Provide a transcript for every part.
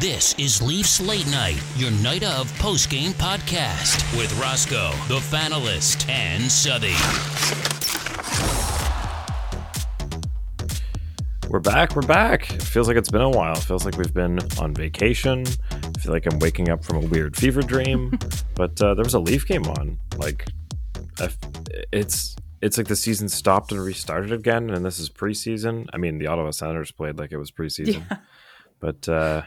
This is Leafs Late Night, your night of post game podcast with Roscoe, the Fanalist, and Southey. We're back. We're back. It feels like it's been a while. It feels like we've been on vacation. I feel like I'm waking up from a weird fever dream. but uh, there was a Leaf game on. Like, it's it's like the season stopped and restarted again, and this is preseason. I mean, the Ottawa Senators played like it was preseason. Yeah. But uh,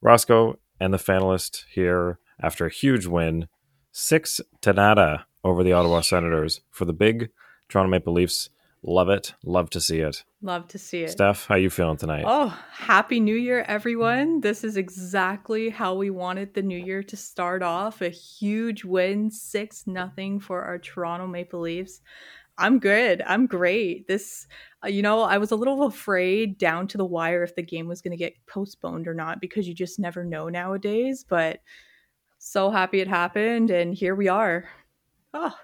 Roscoe and the Fanalist here after a huge win, six to nada over the Ottawa Senators for the big Toronto Maple Leafs. Love it. Love to see it. Love to see it. Steph, how you feeling tonight? Oh, happy new year, everyone. This is exactly how we wanted the new year to start off. A huge win, 6 nothing for our Toronto Maple Leafs. I'm good. I'm great. This, uh, you know, I was a little afraid down to the wire if the game was going to get postponed or not because you just never know nowadays. But so happy it happened. And here we are. Oh,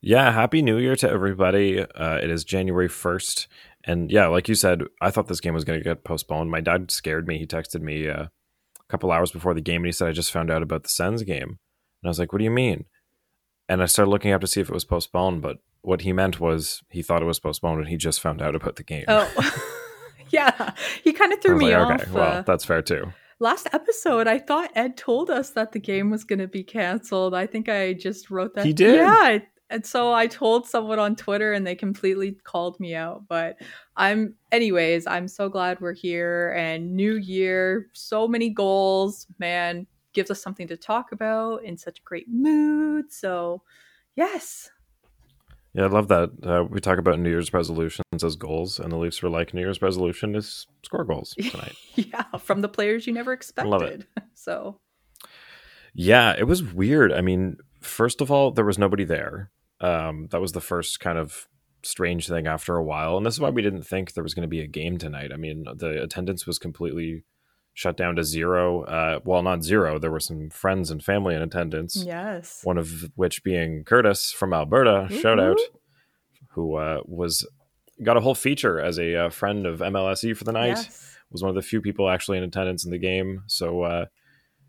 Yeah, happy New Year to everybody. Uh, it is January 1st. And yeah, like you said, I thought this game was going to get postponed. My dad scared me. He texted me uh, a couple hours before the game and he said, I just found out about the Sens game. And I was like, what do you mean? And I started looking up to see if it was postponed, but what he meant was he thought it was postponed and he just found out about the game. oh. yeah. He kind of threw me like, off. okay, well, uh, that's fair too. last episode i thought ed told us that the game was going to be canceled i think i just wrote that He did? yeah and so i told someone on twitter and they completely called me out but i'm anyways i'm so glad we're here and new year so many goals man gives us something to talk about in such a great mood so yes Yeah, I love that. Uh, we talk about New Year's resolutions as goals, and the Leafs were like, New Year's resolution is score goals tonight. yeah from the players you never expected Love it. so Yeah, it was weird. I mean, first of all, there was nobody there. Um, that was the first kind of strange thing after a while, and this is why we didn't think there was going to be a game tonight. I mean, the attendance was completely shut down to zero. Uh, well, not zero. There were some friends and family in attendance. yes One of which being Curtis from Alberta. Shout out, who uh, was got a whole feature as a uh, friend of MLSE for the night yes was one of the few people actually in attendance in the game. So uh,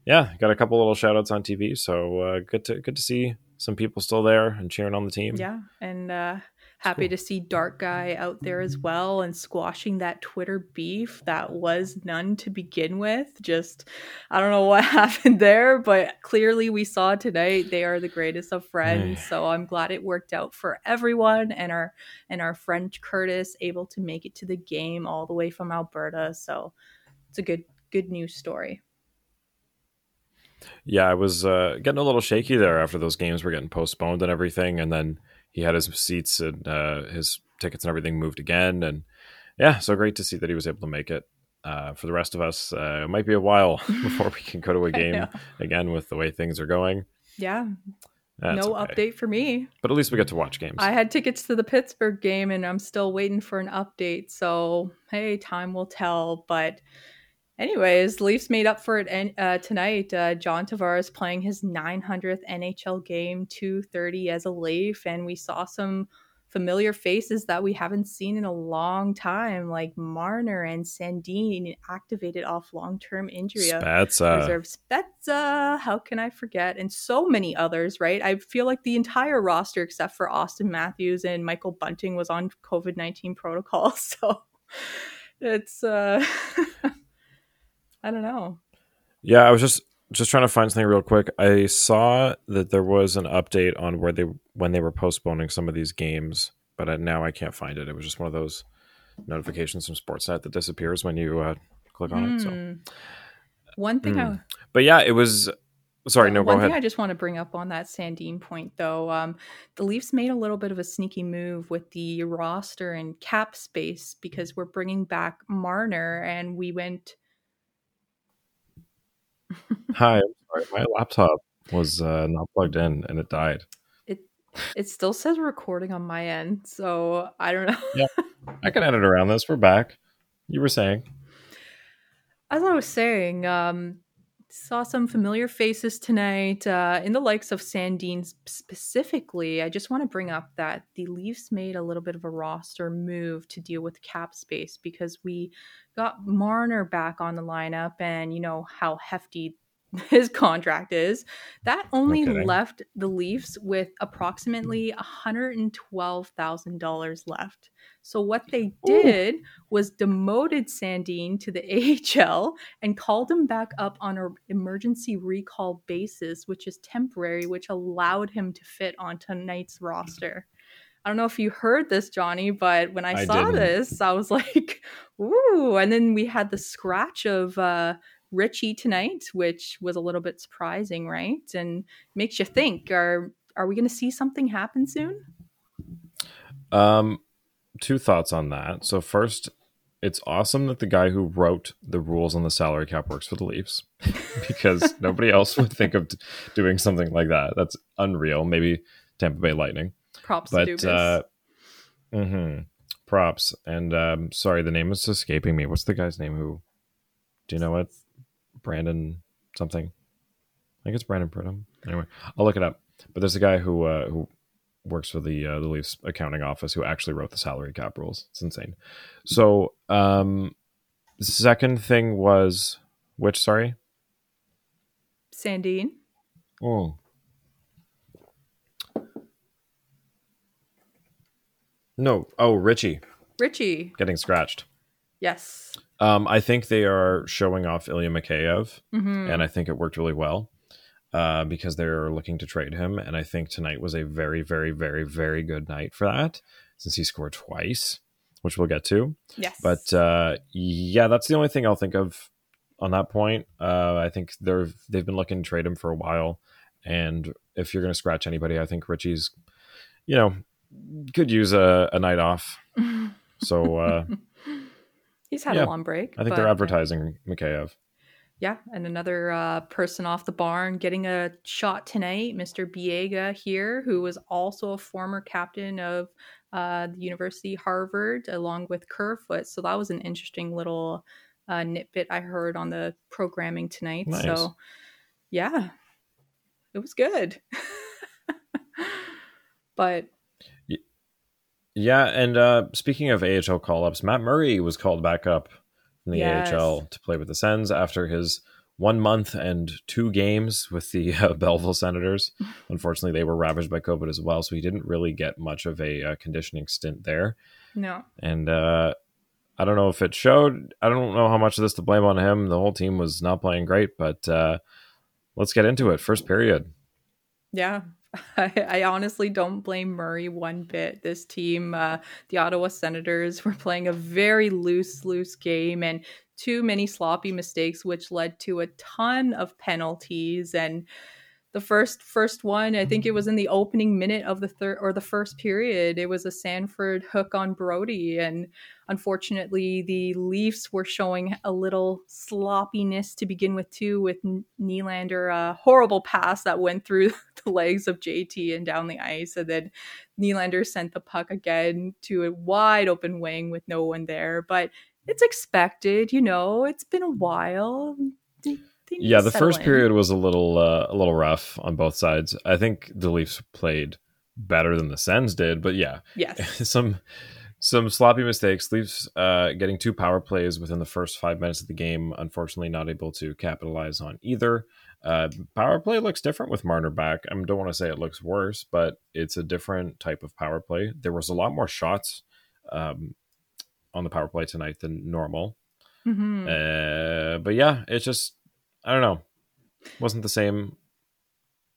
yeah, got a couple little shout outs on TV. So uh, good to good to see some people still there and cheering on the team. Yeah, and uh, happy cool. to see Dark Guy out there as well and squashing that Twitter beef that was none to begin with. Just, I don't know what happened there, but clearly we saw tonight they are the greatest of friends. so I'm glad it worked out for everyone and our and our friend Curtis able to make it to the game all the way from Alberta. So it's a good good news story. Yeah, I was uh, getting a little shaky there after those games were getting postponed and everything, and then he had his seats and uh, his tickets and everything moved again, and yeah, so great to see that he was able to make it. Uh, for the rest of us, uh, it might be a while before we can go to a game again with the way things are going. Yeah, That's no okay. update for me. but at least we get to watch games. I had tickets to the Pittsburgh game and I'm still waiting for an update. So, hey, time will tell. But, anyways, Leafs made up for it uh, tonight. Uh, John Tavares playing his 900th NHL game, 230 as a Leaf. And we saw some familiar faces that we haven't seen in a long time, like Marner and Sandin activated off long term injury. Spezza. Reserve Spezza. How can I forget? And so many others, right? I feel like the entire roster, except for Auston Matthews and Michael Bunting, was on COVID 19 protocol. So it's, uh, I don't know. Yeah, I was just just trying to find something real quick. I saw that there was an update on where they when they were postponing some of these games, but I, now I can't find it. It was just one of those notifications from Sportsnet that disappears when you uh, click on it. So, Hmm. One thing I but yeah, it was. Sorry, no, go One ahead. thing I just want to bring up on that Sandin point, though, um, the Leafs made a little bit of a sneaky move with the roster and cap space because we're bringing back Marner, and we went. Hi, I'm sorry. My laptop was uh, not plugged in and it died. It it still says recording on my end, so I don't know. Yeah. I can edit around this. We're back. You were saying. As I was saying, um, Saw some familiar faces tonight uh, in the likes of Sandin specifically. I just want to bring up that the Leafs made a little bit of a roster move to deal with cap space because we got Marner back on the lineup, and you know how hefty his contract is. That only Okay. left the Leafs with approximately $112,000 left. So what they did was demoted Sandin to the AHL and called him back up on an emergency recall basis, which is temporary, which allowed him to fit on tonight's roster. I don't know if you heard this, Johnny, but when I, I saw didn't. this, I was like, ooh. And then we had the scratch of uh, Richie tonight, which was a little bit surprising, right? And makes you think: Are are we going to see something happen soon? Um, two thoughts on that. So first, it's awesome that the guy who wrote the rules on the salary cap works for the Leafs because nobody else would think of doing something like that. That's unreal. Maybe Tampa Bay Lightning, Props but uh, mhm. props. And um, sorry, the name is escaping me. What's the guy's name? Who? Do you know what? Brandon something. I think it's Brandon Pridham. Anyway, I'll look it up. But there's a guy who uh, who works for the uh, the Leafs accounting office who actually wrote the salary cap rules. It's insane. So, um, second thing was which? Sorry. Sandin. Oh. No. Oh, Richie Richie. getting scratched. Yes. Um, I think they are showing off Ilya Mikheyev, hmm and I think it worked really well uh, because they're looking to trade him. And I think tonight was a very, very, very, very good night for that since he scored twice, which we'll get to. Yes. But uh, yeah, that's the only thing I'll think of on that point. Uh, I think they're they've been looking to trade him for a while, and if you're going to scratch anybody, I think Richie's, you know, could use a, a night off. So uh, he's had yeah, a long break. I think they're advertising Mikheyev. Yeah, and another uh, person off the barn getting a shot tonight, Mr. Biega here, who was also a former captain of uh, the University Harvard, along with Kerfoot. So that was an interesting little uh, nitbit I heard on the programming tonight. Nice. So yeah, it was good. but Yeah, and uh, speaking of AHL call ups, Matt Murray was called back up from the Yes. AHL to play with the Sens after his one month and two games with the uh, Belleville Senators. Unfortunately, they were ravaged by COVID as well, so he didn't really get much of a uh, conditioning stint there. no, And uh, I don't know if it showed. I don't know how much of this to blame on him. The whole team was not playing great, but uh, let's get into it. First period. Yeah. I, I honestly don't blame Murray one bit. This team, uh, the Ottawa Senators, were playing a very loose, loose game and too many sloppy mistakes, which led to a ton of penalties. And the first first one, I think it was in the opening minute of the third or the first period. It was a Sanford hook on Brodie, and unfortunately, the Leafs were showing a little sloppiness to begin with too, with Nylander a horrible pass that went through the legs of JT and down the ice, and then Nylander sent the puck again to a wide open wing with no one there. But it's expected, you know. It's been a while. They- they need Yeah, the first in. period was a little uh, a little rough on both sides. I think the Leafs played better than the Sens did, but yeah, Yes. some some sloppy mistakes. Leafs uh, getting two power plays within the first five minutes of the game. Unfortunately, not able to capitalize on either. Uh, power play looks different with Marner back. I don't want to say it looks worse, but it's a different type of power play. There was a lot more shots um, on the power play tonight than normal. Mhm. Uh, but yeah, it's just I don't know. Wasn't the same.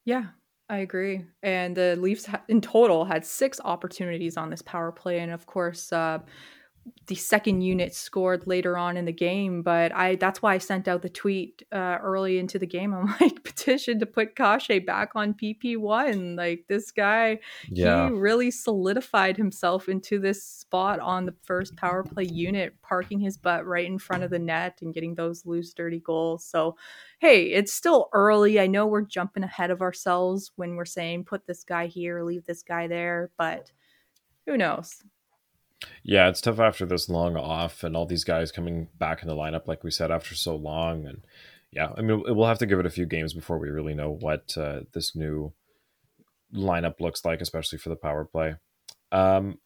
Yeah, I agree. And the Leafs in total had six opportunities on this power play, and of course, uh, the second unit scored later on in the game. But I that's why I sent out the tweet uh, early into the game. I'm like petition to put Kase back on PP one. Like this guy, Yeah, he really solidified himself into this spot on the first power play unit, parking his butt right in front of the net and getting those loose, dirty goals. So, hey, it's still early. I know we're jumping ahead of ourselves when we're saying put this guy here, leave this guy there, but who knows? Yeah. It's tough after this long off and all these guys coming back in the lineup, like we said, after so long. And yeah, I mean, we'll have to give it a few games before we really know what uh, this new lineup looks like, especially for the power play. Um,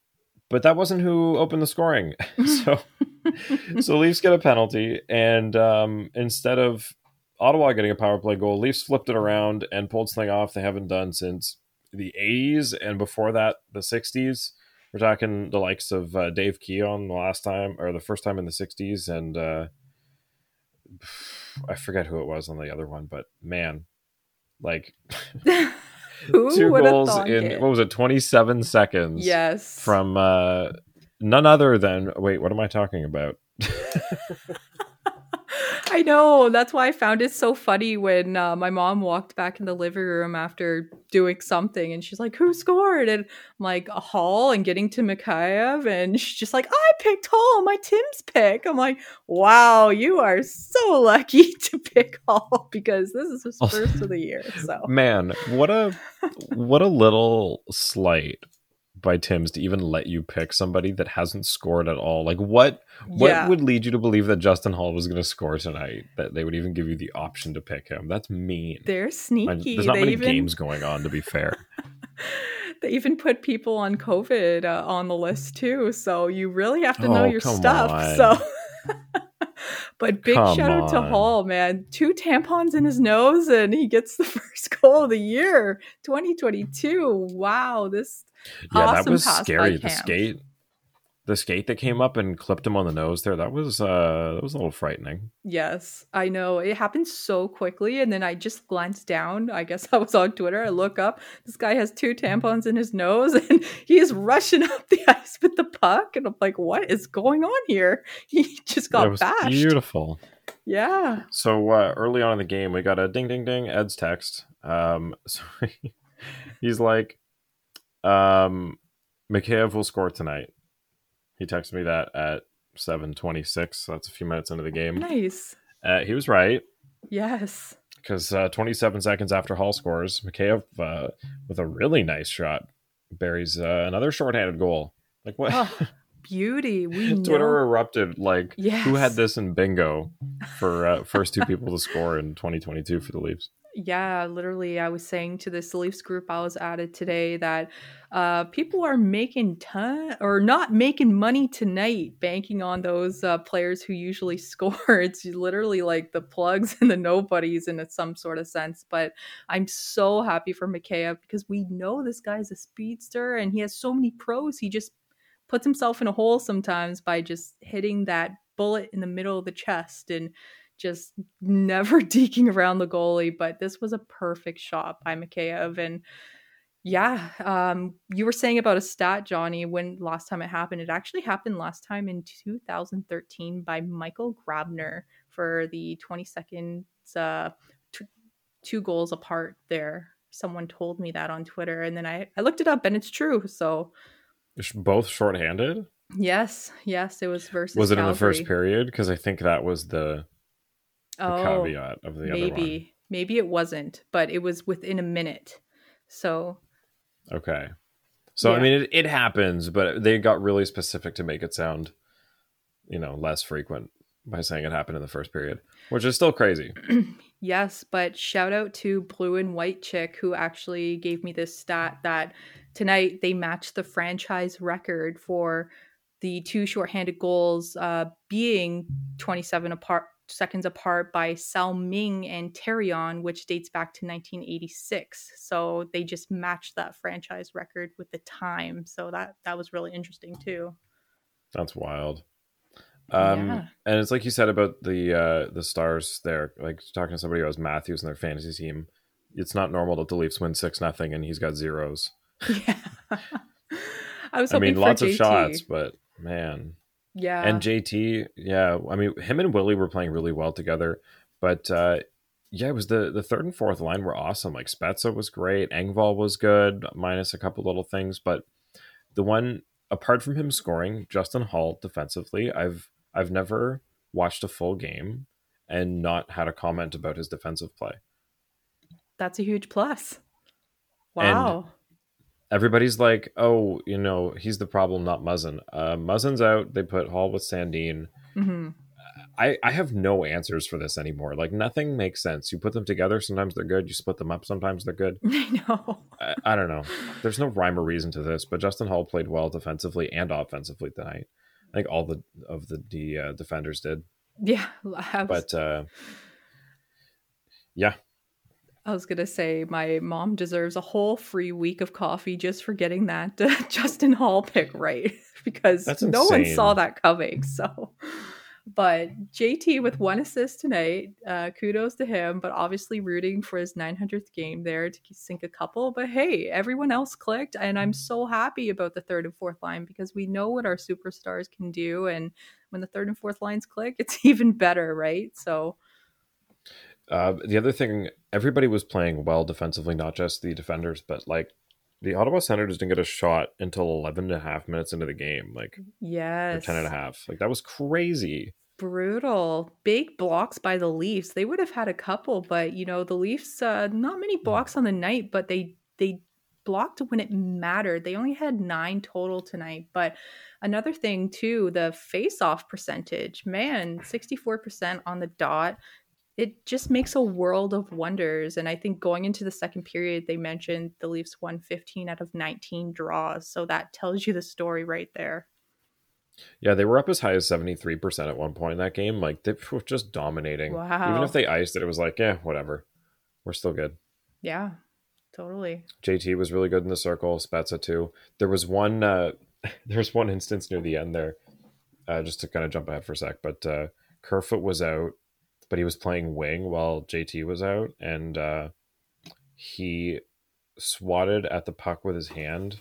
but that wasn't who opened the scoring. so, so Leafs get a penalty, and um, instead of Ottawa getting a power play goal, Leafs flipped it around and pulled something off they haven't done since the 80s, and before that, the 60s. We're talking the likes of uh, Dave Keon the last time, or the first time in the 60s, and uh, I forget who it was on the other one, but man, like two goals in it? what was it, twenty seven seconds? Yes, from uh, none other than wait, what am I talking about? I know. That's why I found it so funny when uh, my mom walked back in the living room after doing something and she's like, Who scored? And I'm like, a Holl and getting to Mikheyev. And she's just like, I picked Holl, my Tim's pick. I'm like, Wow, you are so lucky to pick Holl because this is his first of the year. So, man, what a what a little slight by Tim's to even let you pick somebody that hasn't scored at all. Like what what yeah. would lead you to believe that Justin Holl was going to score tonight? That they would even give you the option to pick him? That's mean. They're sneaky. There's not they many even... games going on to be fair. they even put people on COVID uh, on the list too, so you really have to know oh, your stuff. On. So but big Come shout out to Holl, man. Two tampons in his nose and he gets the first goal of the year, 2022. Wow, this yeah, awesome that was scary. The skate, the skate that came up and clipped him on the nose there. That was uh, that was a little frightening. Yes, I know it happened so quickly, and then I just glanced down. I guess I was on Twitter. I look up. This guy has two tampons in his nose, and he is rushing up the ice with the puck, and I'm like, "What is going on here?" He just got it bashed. Beautiful. Yeah. So uh, early on in the game, we got a ding, ding, ding. Ed's text. Um, so he's like, um, Mikheyev will score tonight. He texted me that at 7:26. So that's a few minutes into the game. Nice. Uh, he was right. Yes. Because uh, 27 seconds after Holl scores, Mikheyev uh, with a really nice shot buries uh, another shorthanded goal. Like what? Oh, beauty. We Twitter know. erupted. Like yes. who had this in bingo for uh, first two people to score in 2022 for the Leafs? Yeah, literally, I was saying to this Leafs group I was added today that uh, people are making ton or not making money tonight banking on those uh, players who usually score. It's literally like the plugs and the nobodies in some sort of sense. But I'm so happy for Mikheyev because we know this guy's a speedster and he has so many pros. He just puts himself in a hole sometimes by just hitting that bullet in the middle of the chest and just never deking around the goalie. But this was a perfect shot by Mikheyev. And yeah, um, you were saying about a stat, Johnny, when last time it happened. It actually happened last time in 2013 by Michael Grabner for the 20 seconds, uh, t- two goals apart there. Someone told me that on Twitter, and then I, I looked it up, and it's true. So both shorthanded. Yes, yes, it was versus. Was it Calgary. in the first period? Because I think that was the oh, caveat of the maybe maybe it wasn't, but it was within a minute. So okay, so yeah. I mean it, it happens, but they got really specific to make it sound, you know, less frequent by saying it happened in the first period, which is still crazy. yes, but shout out to Blue and White Chick who actually gave me this stat that tonight they matched the franchise record for the two shorthanded goals uh, being 27 apart seconds apart by Sao Ming and Therrien, which dates back to 1986. So they just matched that franchise record with the time. So that that was really interesting too. That's wild. Um, yeah. and it's like you said about the uh, the stars there, like talking to somebody who has Matthews in their fantasy team. It's not normal that the Leafs win six nothing and he's got zeros. Yeah. I was I mean, lots JT. of shots, but man, yeah. And JT, yeah, I mean, him and Willie were playing really well together, but uh, yeah, it was the the third and fourth line were awesome. Like Spezza was great, Engvall was good, minus a couple little things, but the one apart from him scoring, Justin Holl defensively, I've I've never watched a full game and not had a comment about his defensive play. That's a huge plus. Wow. And everybody's like, oh, you know, he's the problem, not Muzzin. Uh, Muzzin's out. They put Holl with Sandin. Mm-hmm. I, I have no answers for this anymore. Like nothing makes sense. You put them together, sometimes they're good. You split them up, sometimes they're good. I know. I, I don't know. There's no rhyme or reason to this, but Justin Holl played well defensively and offensively tonight. I think all the of the, the uh, defenders did. Yeah, abs- But uh, yeah, I was gonna say my mom deserves a whole free week of coffee just for getting that uh, Justin Holl pick right because no one saw that coming. So, but JT with one assist tonight, uh, kudos to him. But obviously rooting for his 900th game there to sink a couple. But hey, everyone else clicked, and I'm so happy about the third and fourth line because we know what our superstars can do, and when the third and fourth lines click, it's even better, right? So. Uh, the other thing, everybody was playing well defensively, not just the defenders, but like the Ottawa Senators didn't get a shot until 11 and a half minutes into the game, like Yes. 10 and a half. Like that was crazy. brutal big blocks by the leafs they would have had a couple but you know the leafs uh, not many blocks on the night but they they blocked when it mattered they only had nine total tonight but another thing too the face off percentage man 64% on the dot it just makes a world of wonders and i think going into the second period they mentioned the leafs won 15 out of 19 draws so that tells you the story right there Yeah, they were up as high as 73% at one point in that game. Like they were just dominating. Wow. Even if they iced it, it was like, yeah, whatever. We're still good. yeah totally JT was really good in the circle, Spezza too. There was one uh there was one instance near the end there, uh, just to kind of jump ahead for a sec, but uh Kerfoot was out, but he was playing wing while JT was out, and uh he swatted at the puck with his hand,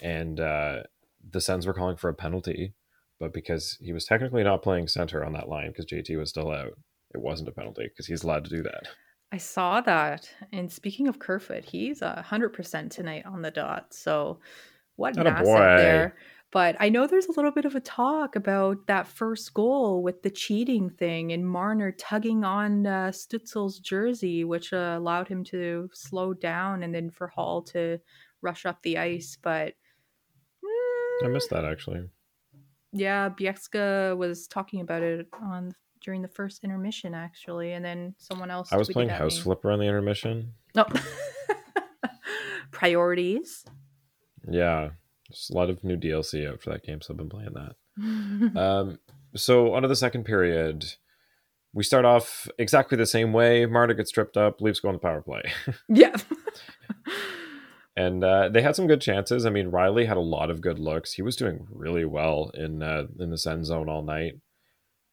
and uh the Sens were calling for a penalty, but because he was technically not playing center on that line because JT was still out, it wasn't a penalty because he's allowed to do that. I saw that. And speaking of Kerfoot, he's a hundred percent tonight on the dot. So what an asset there. But I know there's a little bit of a talk about that first goal with the cheating thing and Marner tugging on uh, Stützle's jersey, which uh, allowed him to slow down and then for Holl to rush up the ice. But I missed that actually. yeah, Bieksa was talking about it on during the first intermission actually, and then someone else. I was playing House me. Flipper on the intermission. No. Priorities. Yeah, there's a lot of new DLC out for that game, so I've been playing that. Um, so on to the second period. We start off exactly the same way. Marta gets tripped up, Leafs go on the power play. yeah. and uh, they had some good chances. I mean, Rielly had a lot of good looks. He was doing really well in uh, in the send zone all night.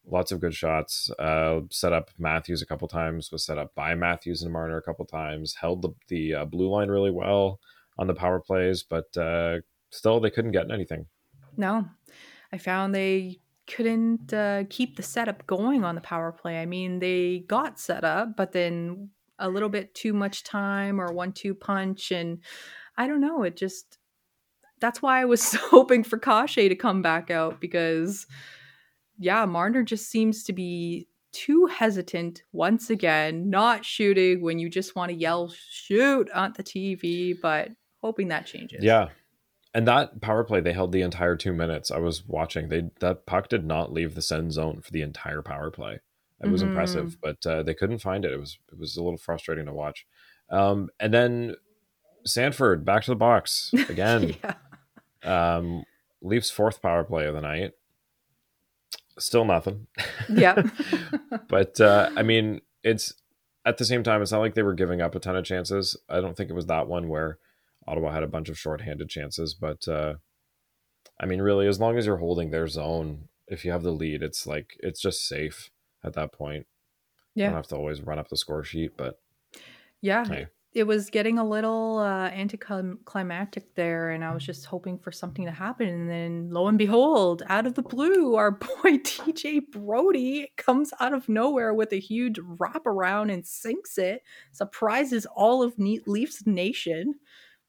Lots of good shots. Uh, set up Matthews a couple times. Was set up by Matthews and Marner a couple times. Held the the uh, blue line really well on the power plays, but uh, still they couldn't get anything. No, I found they couldn't uh, keep the setup going on the power play. I mean, they got set up, but then a little bit too much time or one two punch. And I don't know. It just, that's why I was hoping for Kase to come back out because, yeah, Marner just seems to be too hesitant once again, not shooting when you just want to yell shoot on the TV, but hoping that changes. Yeah. And that power play they held the entire two minutes. I was watching. They that puck did not leave the send zone for the entire power play. It was Mhm. impressive, but uh, they couldn't find it. It was it was a little frustrating to watch. Um, and then Sanford back to the box again. yeah. um, Leafs fourth power play of the night. Still nothing. Yeah. but uh, I mean, it's at the same time, it's not like they were giving up a ton of chances. I don't think it was that one where Ottawa had a bunch of shorthanded chances. But uh, I mean, really, as long as you're holding their zone, if you have the lead, it's like it's just safe at that point. You don't Yeah. have to always run up the score sheet, but Yeah. Hey. It was getting a little uh, anticlimactic there, and I was just hoping for something to happen. And then, lo and behold, out of the blue, our boy TJ Brodie comes out of nowhere with a huge wraparound and sinks it, surprises all of ne- Leafs Nation.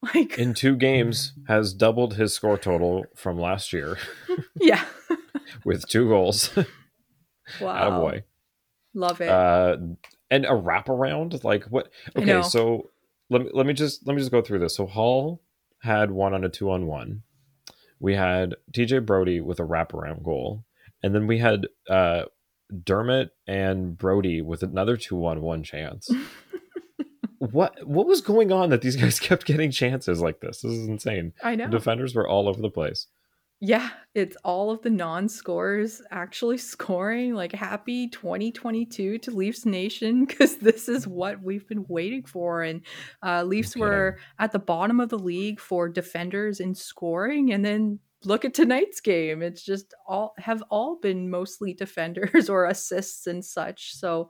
Like, in two games has doubled his score total from last year yeah. with two goals. wow. boy. Love it. uh and a wraparound like what okay so let me let me just let me just go through this so holl had one on a two on one we had tj brodie with a wraparound goal and then we had uh Dermott and Brodie with another two on one chance. What what was going on that these guys kept getting chances like this? This is insane. I know. The defenders were all over the place. Yeah, it's all of the non-scorers actually scoring. Like happy 2022 to Leafs Nation because this is what we've been waiting for. And uh, Leafs were at the bottom of the league for defenders in scoring, and then look at tonight's game. It's just all have all been mostly defenders or assists and such. So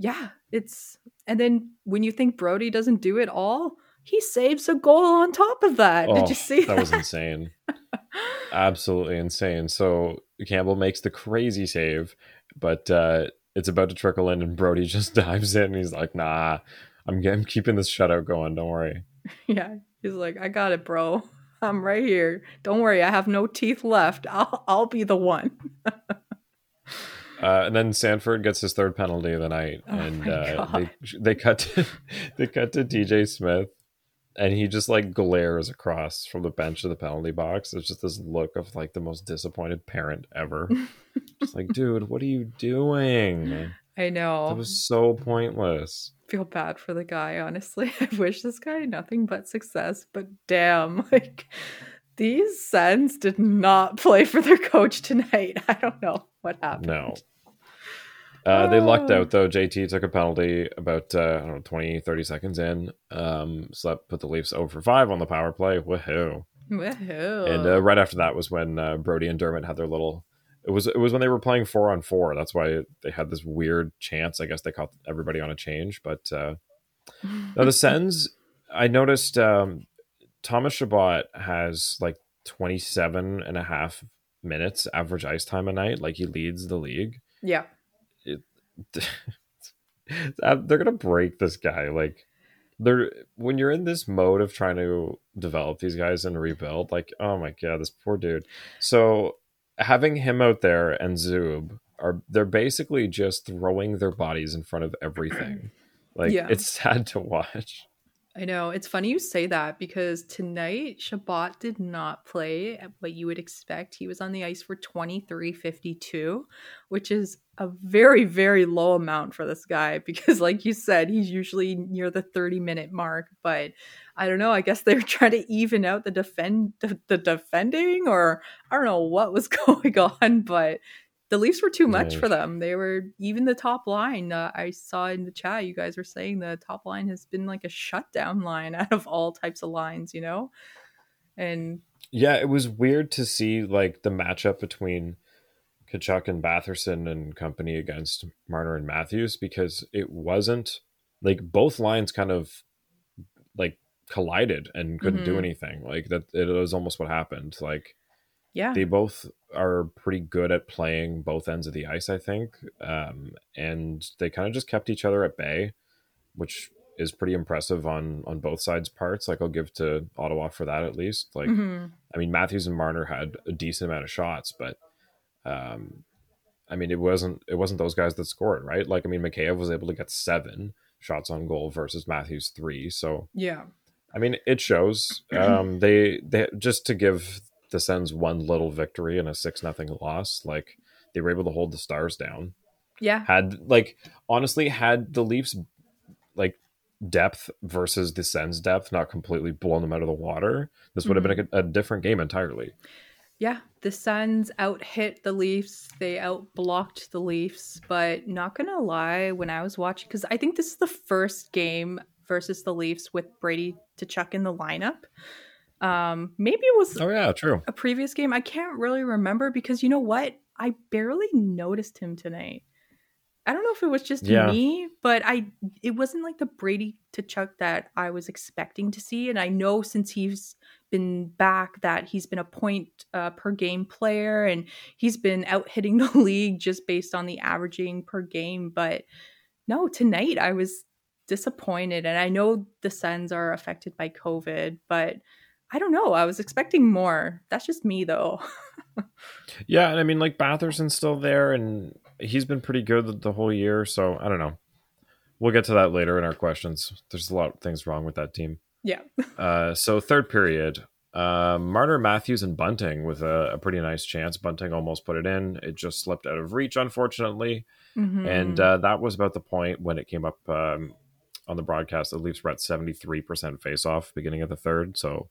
yeah, it's and then when you think Brodie doesn't do it all, he saves a goal on top of that. Oh, Did you see that? that? was insane. Absolutely insane. So Campbell makes the crazy save, but uh, it's about to trickle in, and Brodie just dives in. And he's like, "Nah, I'm, I'm keeping this shutout going. Don't worry." Yeah, he's like, "I got it, bro. I'm right here. Don't worry. I have no teeth left. I'll I'll be the one." Uh, and then Sanford gets his third penalty of the night, Oh and uh, they they cut to, they cut to DJ Smith, and he just like glares across from the bench to the penalty box. It's just this look of like the most disappointed parent ever. just like, dude, what are you doing? I know. That was so pointless. feel bad for the guy, honestly. I wish this guy nothing but success, but damn, like these Sens did not play for their coach tonight. I don't know what happened. No. Uh, they lucked Oh. out though. JT took a penalty about uh, I don't know 20, 30 seconds in. Um, so that put the Leafs over five on the power play. Woohoo! Woohoo. And uh, right after that was when uh, Brodie and Dermott had their little. It was it was when they were playing four on four. That's why they had this weird chance. I guess they caught everybody on a change. But uh, now the Sens, I noticed um, Thomas Chabot has like 27 and a half minutes average ice time a night. Like he leads the league. yeah. Uh, they're gonna break this guy. Like they're when you're in this mode of trying to develop these guys and rebuild. Like oh my god, this poor dude. So having him out there and Zub are they're basically just throwing their bodies in front of everything. Like Yeah. it's sad to watch. I know. It's funny you say that because tonight Chabot did not play at what you would expect. He was on the ice for 23.52, which is a very, very low amount for this guy because, like you said, he's usually near the 30 minute mark. But I don't know. I guess they're trying to even out the defend the, defending, or I don't know what was going on, but the Leafs were too much Nice. for them. They were even the top line. Uh, I saw in the chat you guys were saying the top line has been like a shutdown line out of all types of lines, you know? And Yeah, it was weird to see like the matchup between Tkachuk and Batherson and company against Marner and Matthews because it wasn't like both lines kind of like collided and couldn't do Mhm. anything. Like that it was almost what happened. Like yeah, they both are pretty good at playing both ends of the ice, I think. Um, and they kind of just kept each other at bay, which is pretty impressive on on both sides' parts. Like I'll give to Ottawa for that at least. Like Mhm. I mean, Matthews and Marner had a decent amount of shots, but um, I mean, it wasn't it wasn't those guys that scored, right? Like, I mean, Mikheyev was able to get seven shots on goal versus Matthews three. So, yeah, I mean, it shows. Um, they they just to give the Sens one little victory and a six nothing loss, like they were able to hold the Stars down. yeah, Had like honestly, had the Leafs like depth versus the Sens depth not completely blown them out of the water, this would have been a, a different game entirely. Yeah. The Suns out hit the Leafs. They out blocked the Leafs. But not gonna lie, when I was watching, because I think this is the first game versus the Leafs with Brady Tkachuk in the lineup. Um, maybe it was Oh yeah, true. a previous game. I can't really remember because you know what? I barely noticed him tonight. I don't know if it was just Yeah. me, but I it wasn't like the Brady Tkachuk that I was expecting to see. And I know since he's been back that he's been a point uh, per game player and he's been out hitting the league just based on the averaging per game. But no, tonight I was disappointed, and I know the Suns are affected by COVID, but I don't know. I was expecting more. That's just me, though. Yeah, and I mean like Batherson's still there and he's been pretty good the, the whole year, so I don't know. We'll get to that later in our questions. There's a lot of things wrong with that team. Yeah. Uh, so third period, Uh, Marner, Matthews, and Bunting with a, a, pretty nice chance. Bunting almost put it in. It just slipped out of reach, unfortunately. Mm-hmm. And uh, that was about the point when it came up um, on the broadcast. The Leafs were at 73% face off beginning of the third. So,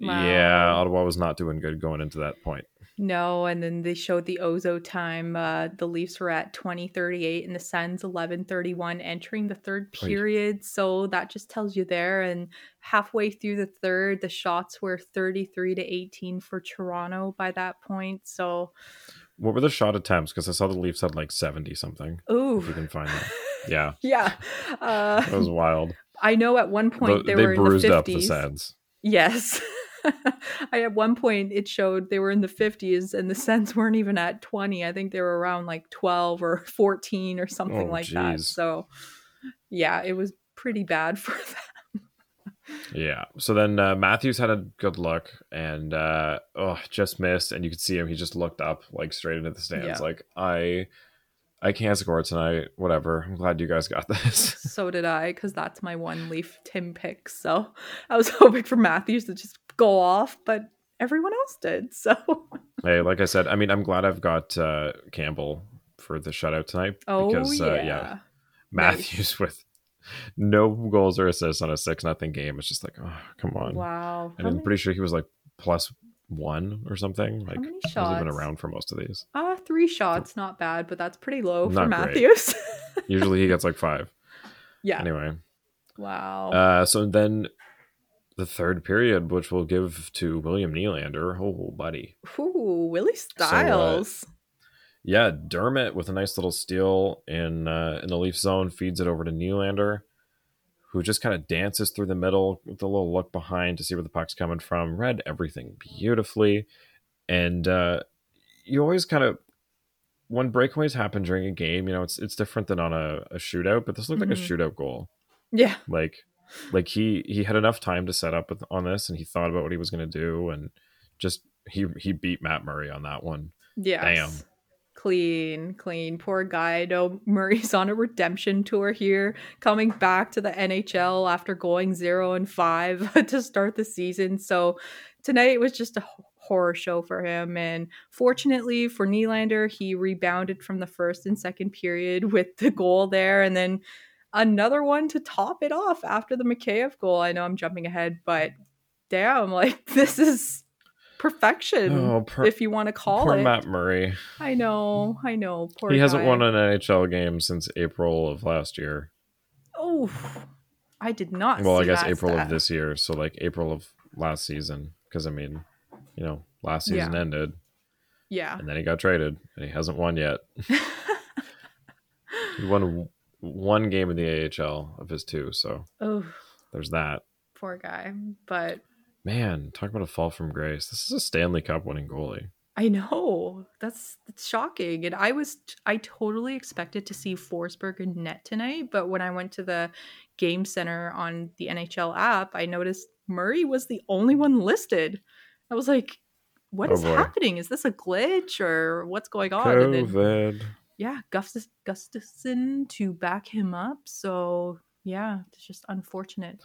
wow. yeah, Ottawa was not doing good going into that point. No, and then they showed the Ozo time. Uh, the Leafs were at 2038 and the Sens 1131 entering the third period. Right. So that just tells you there. And halfway through the third, the shots were 33 to 18 for Toronto by that point. So what were the shot attempts? Because I saw the Leafs had like 70 something. Ooh. If you can find that. Yeah. yeah. Uh, that was wild. I know at one point the, they, they were bruised in the 50s. up the Sens. Yes. I at one point it showed they were in the 50s and the Sens weren't even at 20. I think they were around like 12 or 14 or something oh, like geez. that. So yeah, it was pretty bad for them. yeah. So then uh, Matthews had a good look and uh oh, just missed and you could see him he just looked up like straight into the stands yeah. like I I can't score tonight. Whatever. I'm glad you guys got this. so did I, because that's my one Leaf Tim pick. So I was hoping for Matthews to just go off, but everyone else did. So hey, like I said, I mean, I'm glad I've got uh, Campbell for the shutout tonight. Oh because, yeah. Uh, yeah, Matthews nice. with no goals or assists on a six nothing game. It's just like, oh, come on. Wow. And I'm pretty sure he was like plus one or something. Like he wasn't been around for most of these. Uh three shots, not bad, but that's pretty low not for Matthews. Usually he gets like five. Yeah. Anyway. Wow. Uh so then the third period, which we'll give to William Nylander. Oh, buddy. Ooh, Willie Styles. So, uh, yeah, Dermott with a nice little steal in uh, in the Leaf zone feeds it over to Nylander, who just kind of dances through the middle with a little look behind to see where the puck's coming from. Read everything beautifully, and uh, you always kind of when breakaways happen during a game, you know, it's it's different than on a, a shootout, but this looked mm-hmm. like a mm-hmm. shootout goal. Yeah, like like he he had enough time to set up with, on this, and he thought about what he was going to do, and just he he beat Matt Murray on that one. Yeah, damn, clean, clean. Poor guy. No, Murray's on a redemption tour here, coming back to the NHL after going zero and five to start the season. So tonight was just a horror show for him. And fortunately for Nylander, he rebounded from the first and second period with the goal there, and then another one to top it off after the Mikheyev goal. I know I'm jumping ahead, but damn, like this is perfection, oh, per- if you want to call it poor it. Matt Murray. I know, I know. Poor he hasn't won an NHL game since April of last year. Oh, I did not. Well, I guess April stat. of this year, so like April of last season, because I mean, you know, last season yeah. ended. Yeah, and then he got traded, and he hasn't won yet. he won one game in the AHL of his two. So oh, there's that. Poor guy. But man, talk about a fall from grace. This is a Stanley Cup winning goalie. I know that's that's shocking, and I was I totally expected to see Forsberg in net tonight, but when I went to the game center on the NHL app, I noticed Murray was the only one listed. I was like, "What oh is boy. happening? Is this a glitch or what's going on?" COVID yeah, Gustus- Gustavsson to back him up. So yeah, it's just unfortunate.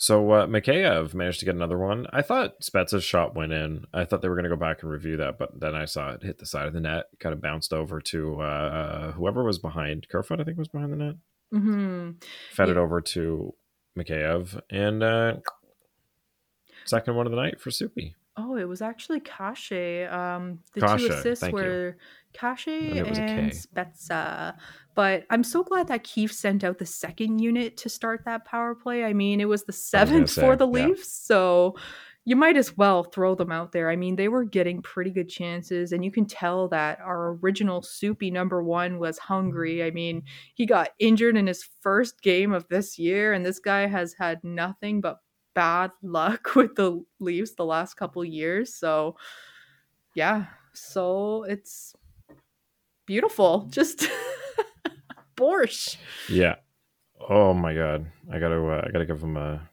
So uh, Mikheyev managed to get another one. I thought Spezza's shot went in. I thought they were going to go back and review that, but then I saw it hit the side of the net, kind of bounced over to uh, whoever was behind Kerfoot. I think was behind the net. Mm-hmm. Fed yeah. it over to Mikheyev, and uh, second one of the night for Soupy. Oh, it was actually Kase. Um, the Kase, two assists were Kase and Spezza. But I'm so glad that Keefe sent out the second unit to start that power play. I mean, it was the seventh for the Leafs, yeah. so you might as well throw them out there. I mean, they were getting pretty good chances, and you can tell that our original Soupy number one was hungry. I mean, he got injured in his first game of this year, and this guy has had nothing but bad luck with the Leafs the last couple years. So, yeah, so it's beautiful. Just borscht. Yeah. Oh my god, I gotta, uh, I gotta give him a.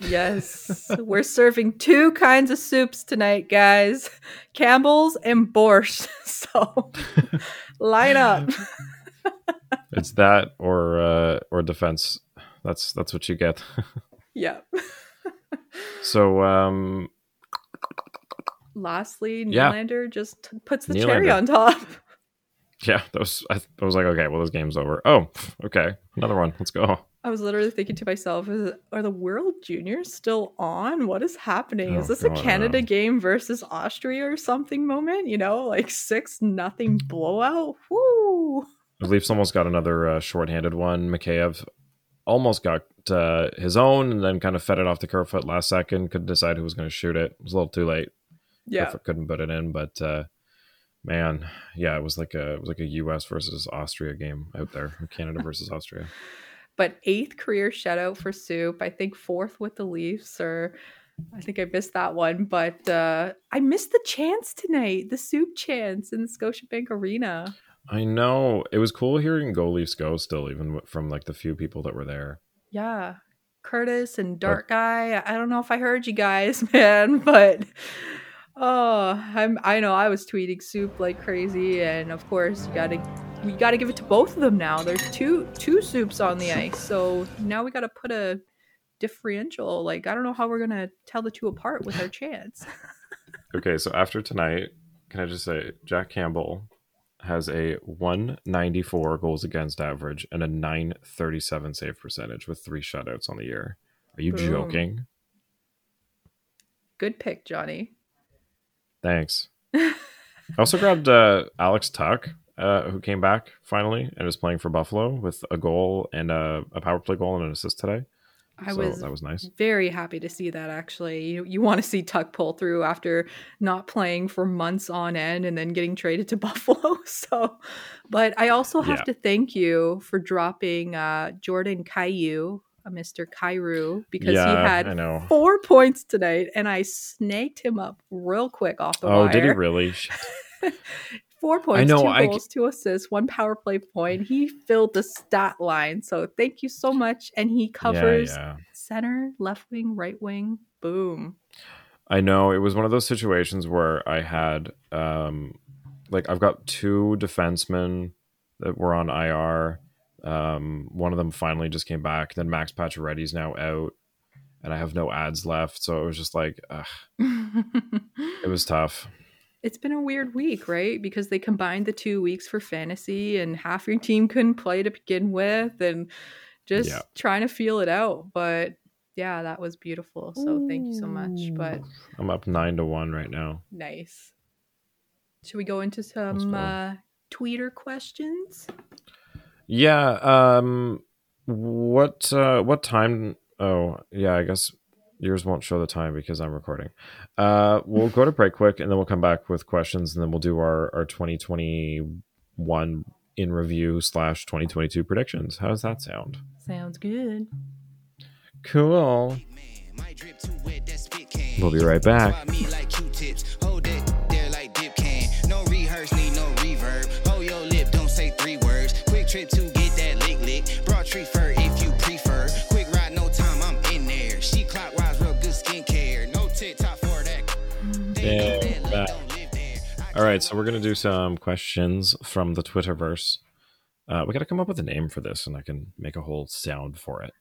yes, we're serving two kinds of soups tonight, guys Campbell's and borscht. So line up. it's that or uh, or defense. That's that's what you get. yeah. so um lastly, Yeah. Nylander just puts the Nylander. cherry on top. yeah, that was I, I was like, okay, well this game's over. Oh, okay, another one. Let's go. I was literally thinking to myself, is, are the World Juniors still on? What is happening? Oh, is this God, a Canada no. game versus Austria or something moment? You know, like six nothing blowout. Woo! The Leafs almost got another uh, shorthanded one. Mikheyev almost got uh, his own, and then kind of fed it off the Kerfoot last second. Couldn't decide who was going to shoot it. It was a little too late. Yeah. Couldn't put it in, but uh, man, yeah, it was like a it was like a U.S. versus Austria game out there. Canada versus Austria. But eighth career shutout for Soup. I think fourth with the Leafs, or I think I missed that one. But uh, I missed the chance tonight, the Soup chance in the Scotiabank Arena. I know it was cool hearing "Go Leafs Go" still, even from like the few people that were there. Yeah. Curtis and Dark Guy. I don't know if I heard you guys, man, but oh, I'm I know I was tweeting soup like crazy and of course you got to we got to give it to both of them now. There's two two soups on the ice. So now we got to put a differential. Like I don't know how we're going to tell the two apart with our chance. Okay, so after tonight, can I just say Jack Campbell has a 194 goals against average and a 937 save percentage with three shutouts on the year. Are you Boom. joking? Good pick, Johnny. Thanks. I also grabbed uh, Alex Tuch, uh, who came back finally and was playing for Buffalo with a goal and a, a power play goal and an assist today. I so was that was nice. very happy to see that actually. You, you want to see Tuch pull through after not playing for months on end and then getting traded to Buffalo. So, but I also have Yeah. to thank you for dropping uh, Jordan Kyrou, uh, Mr. Kyrou, because yeah, he I had four points tonight and I snaked him up real quick off the Oh, wire. did he really? Four points, know, two I- goals, two assists, one power play point. He filled the stat line. So thank you so much. And he covers Yeah, yeah. center, left wing, right wing. Boom. I know it was one of those situations where I had um like I've got two defensemen that were on IR. Um one of them finally just came back. Then Max Pacioretty's now out and I have no ads left, so it was just like ugh, it was tough. it's been a weird week, right? Because they combined the two weeks for fantasy, and half your team couldn't play to begin with, and just Yeah. trying to feel it out. But yeah, that was beautiful. So thank you so much. But I'm up 9 to 1 right now. nice. Should we go into some uh, tweeter questions? Yeah, um what uh what time oh, yeah, I guess yours won't show the time because I'm recording. Uh we'll go to break quick and then we'll come back with questions and then we'll do our our 2021 in review slash 2022 predictions. How does that sound? Sounds good. Cool. We'll be right back. Trip to get that lick lick. Broad tree fur if you prefer. Quick ride, no time, I'm in there. She clockwise, real good skincare. No TikTok for that. They And do that, like, back. don't live there. I All right, so we're gonna do some questions from the Twitterverse. Uh, we got to come up with a name for this, and I can make a whole sound for it.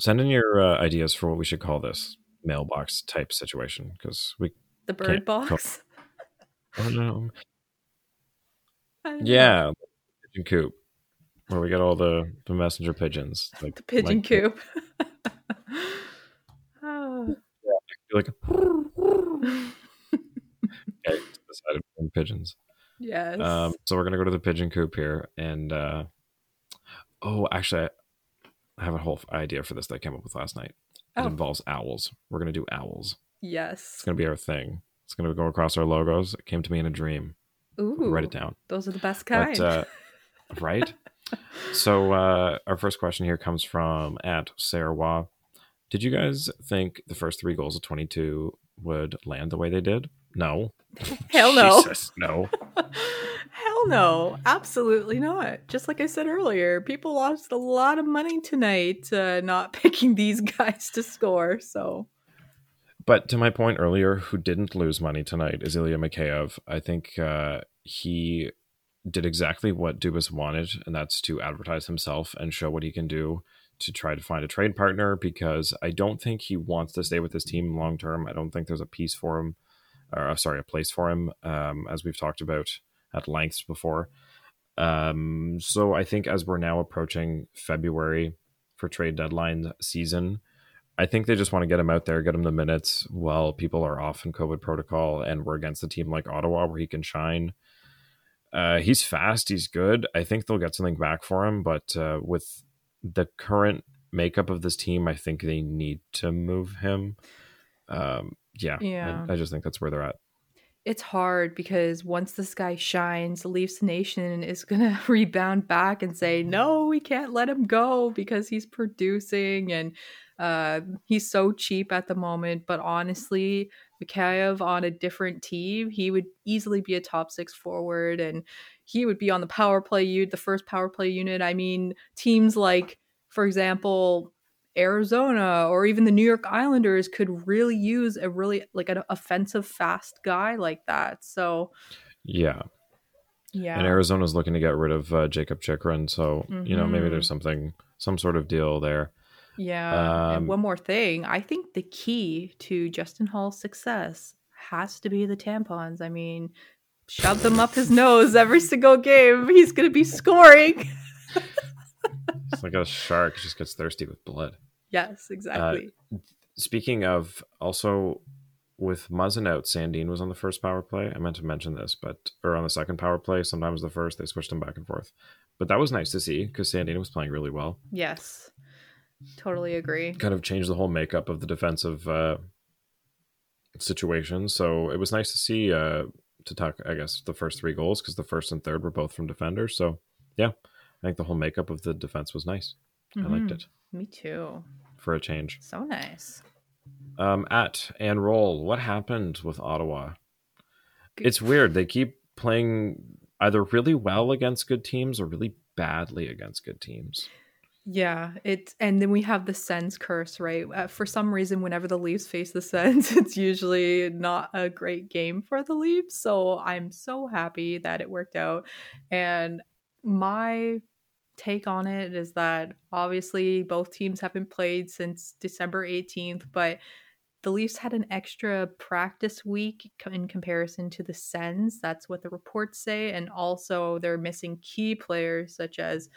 Send in your uh, ideas for what we should call this mailbox type situation because we. The bird Can't box. Oh no! Know. Yeah, pigeon coop, where we got all the the messenger pigeons. Like The pigeon like- coop. oh. Like, okay, decided on pigeons. Yes. Um, so we're gonna go to the pigeon coop here, and uh, oh, actually, I have a whole idea for this that I came up with last night. It Oh. involves owls. We're gonna do owls. yes. It's gonna be our thing. It's gonna go across our logos. It came to me in a dream. Ooh. Write it down. Those are the best kind. But uh, right. So uh, our first question here comes from at Sarah Wah. Did you guys think the first three goals of 22 would land the way they did? No. Hell no. Jesus, no. Hell no. Absolutely not. Just like I said earlier, people lost a lot of money tonight uh, not picking these guys to score. So, But to my point earlier, who didn't lose money tonight is Ilya Mikheyev. I think uh, he did exactly what Dubas wanted, and that's to advertise himself and show what he can do to try to find a trade partner because I don't think he wants to stay with this team long term. I don't think there's a piece for him, or uh, sorry, a place for him, um, as we've talked about at length before. Um, so I think as we're now approaching February for trade deadline season, I think they just want to get him out there, get him the minutes while people are off in COVID protocol, and we're against a team like Ottawa where he can shine. Uh, he's fast, he's good. I think they'll get something back for him, but uh, with the current makeup of this team, I think they need to move him. Um, yeah, Yeah. I, I just think that's where they're at. it's hard because once this guy shines, Leafs Nation is gonna rebound back and say, "No, we can't let him go because he's producing and uh, he's so cheap at the moment." But honestly, Mikheyev on a different team, he would easily be a top six forward, and he would be on the power play unit, the first power play unit. I mean, teams like, for example. Arizona or even the New York Islanders could really use a really like an offensive fast guy like that. So Yeah, yeah, and Arizona's looking to get rid of uh, Jakob Chychrun, so you know maybe Mhm. there's something, some sort of deal there. Yeah. um, and one more thing, I think the key to Justin Holl's success has to be the tampons. I mean, shove them up his nose every single game. He's gonna be scoring. It's like a shark just gets thirsty with blood. yes, exactly. Speaking of, also with Muzzin out, Sandin was on the first power play. I meant to mention this, but or on the second power play. Sometimes the first they switched them back and forth, but that was nice to see because Sandin was playing really well. yes, totally agree. Kind of changed the whole makeup of the defensive uh, situation. So it was nice to see uh, to talk. I guess the first three goals because the first and third were both from defenders. So yeah, I think the whole makeup of the defense was nice. I liked Mhm. it Me too. for a change. So nice. Um, at and roll, what happened with Ottawa? It's weird. They keep playing either really well against good teams or really badly against good teams. Yeah, it's and then we have the Sens curse, right? Uh, for some reason, whenever the Leafs face the Sens, it's usually not a great game for the Leafs. So I'm so happy that it worked out. And my take on it is that obviously both teams haven't played since December 18th, but the Leafs had an extra practice week in comparison to the Sens. That's what the reports say. And also, they're missing key players such as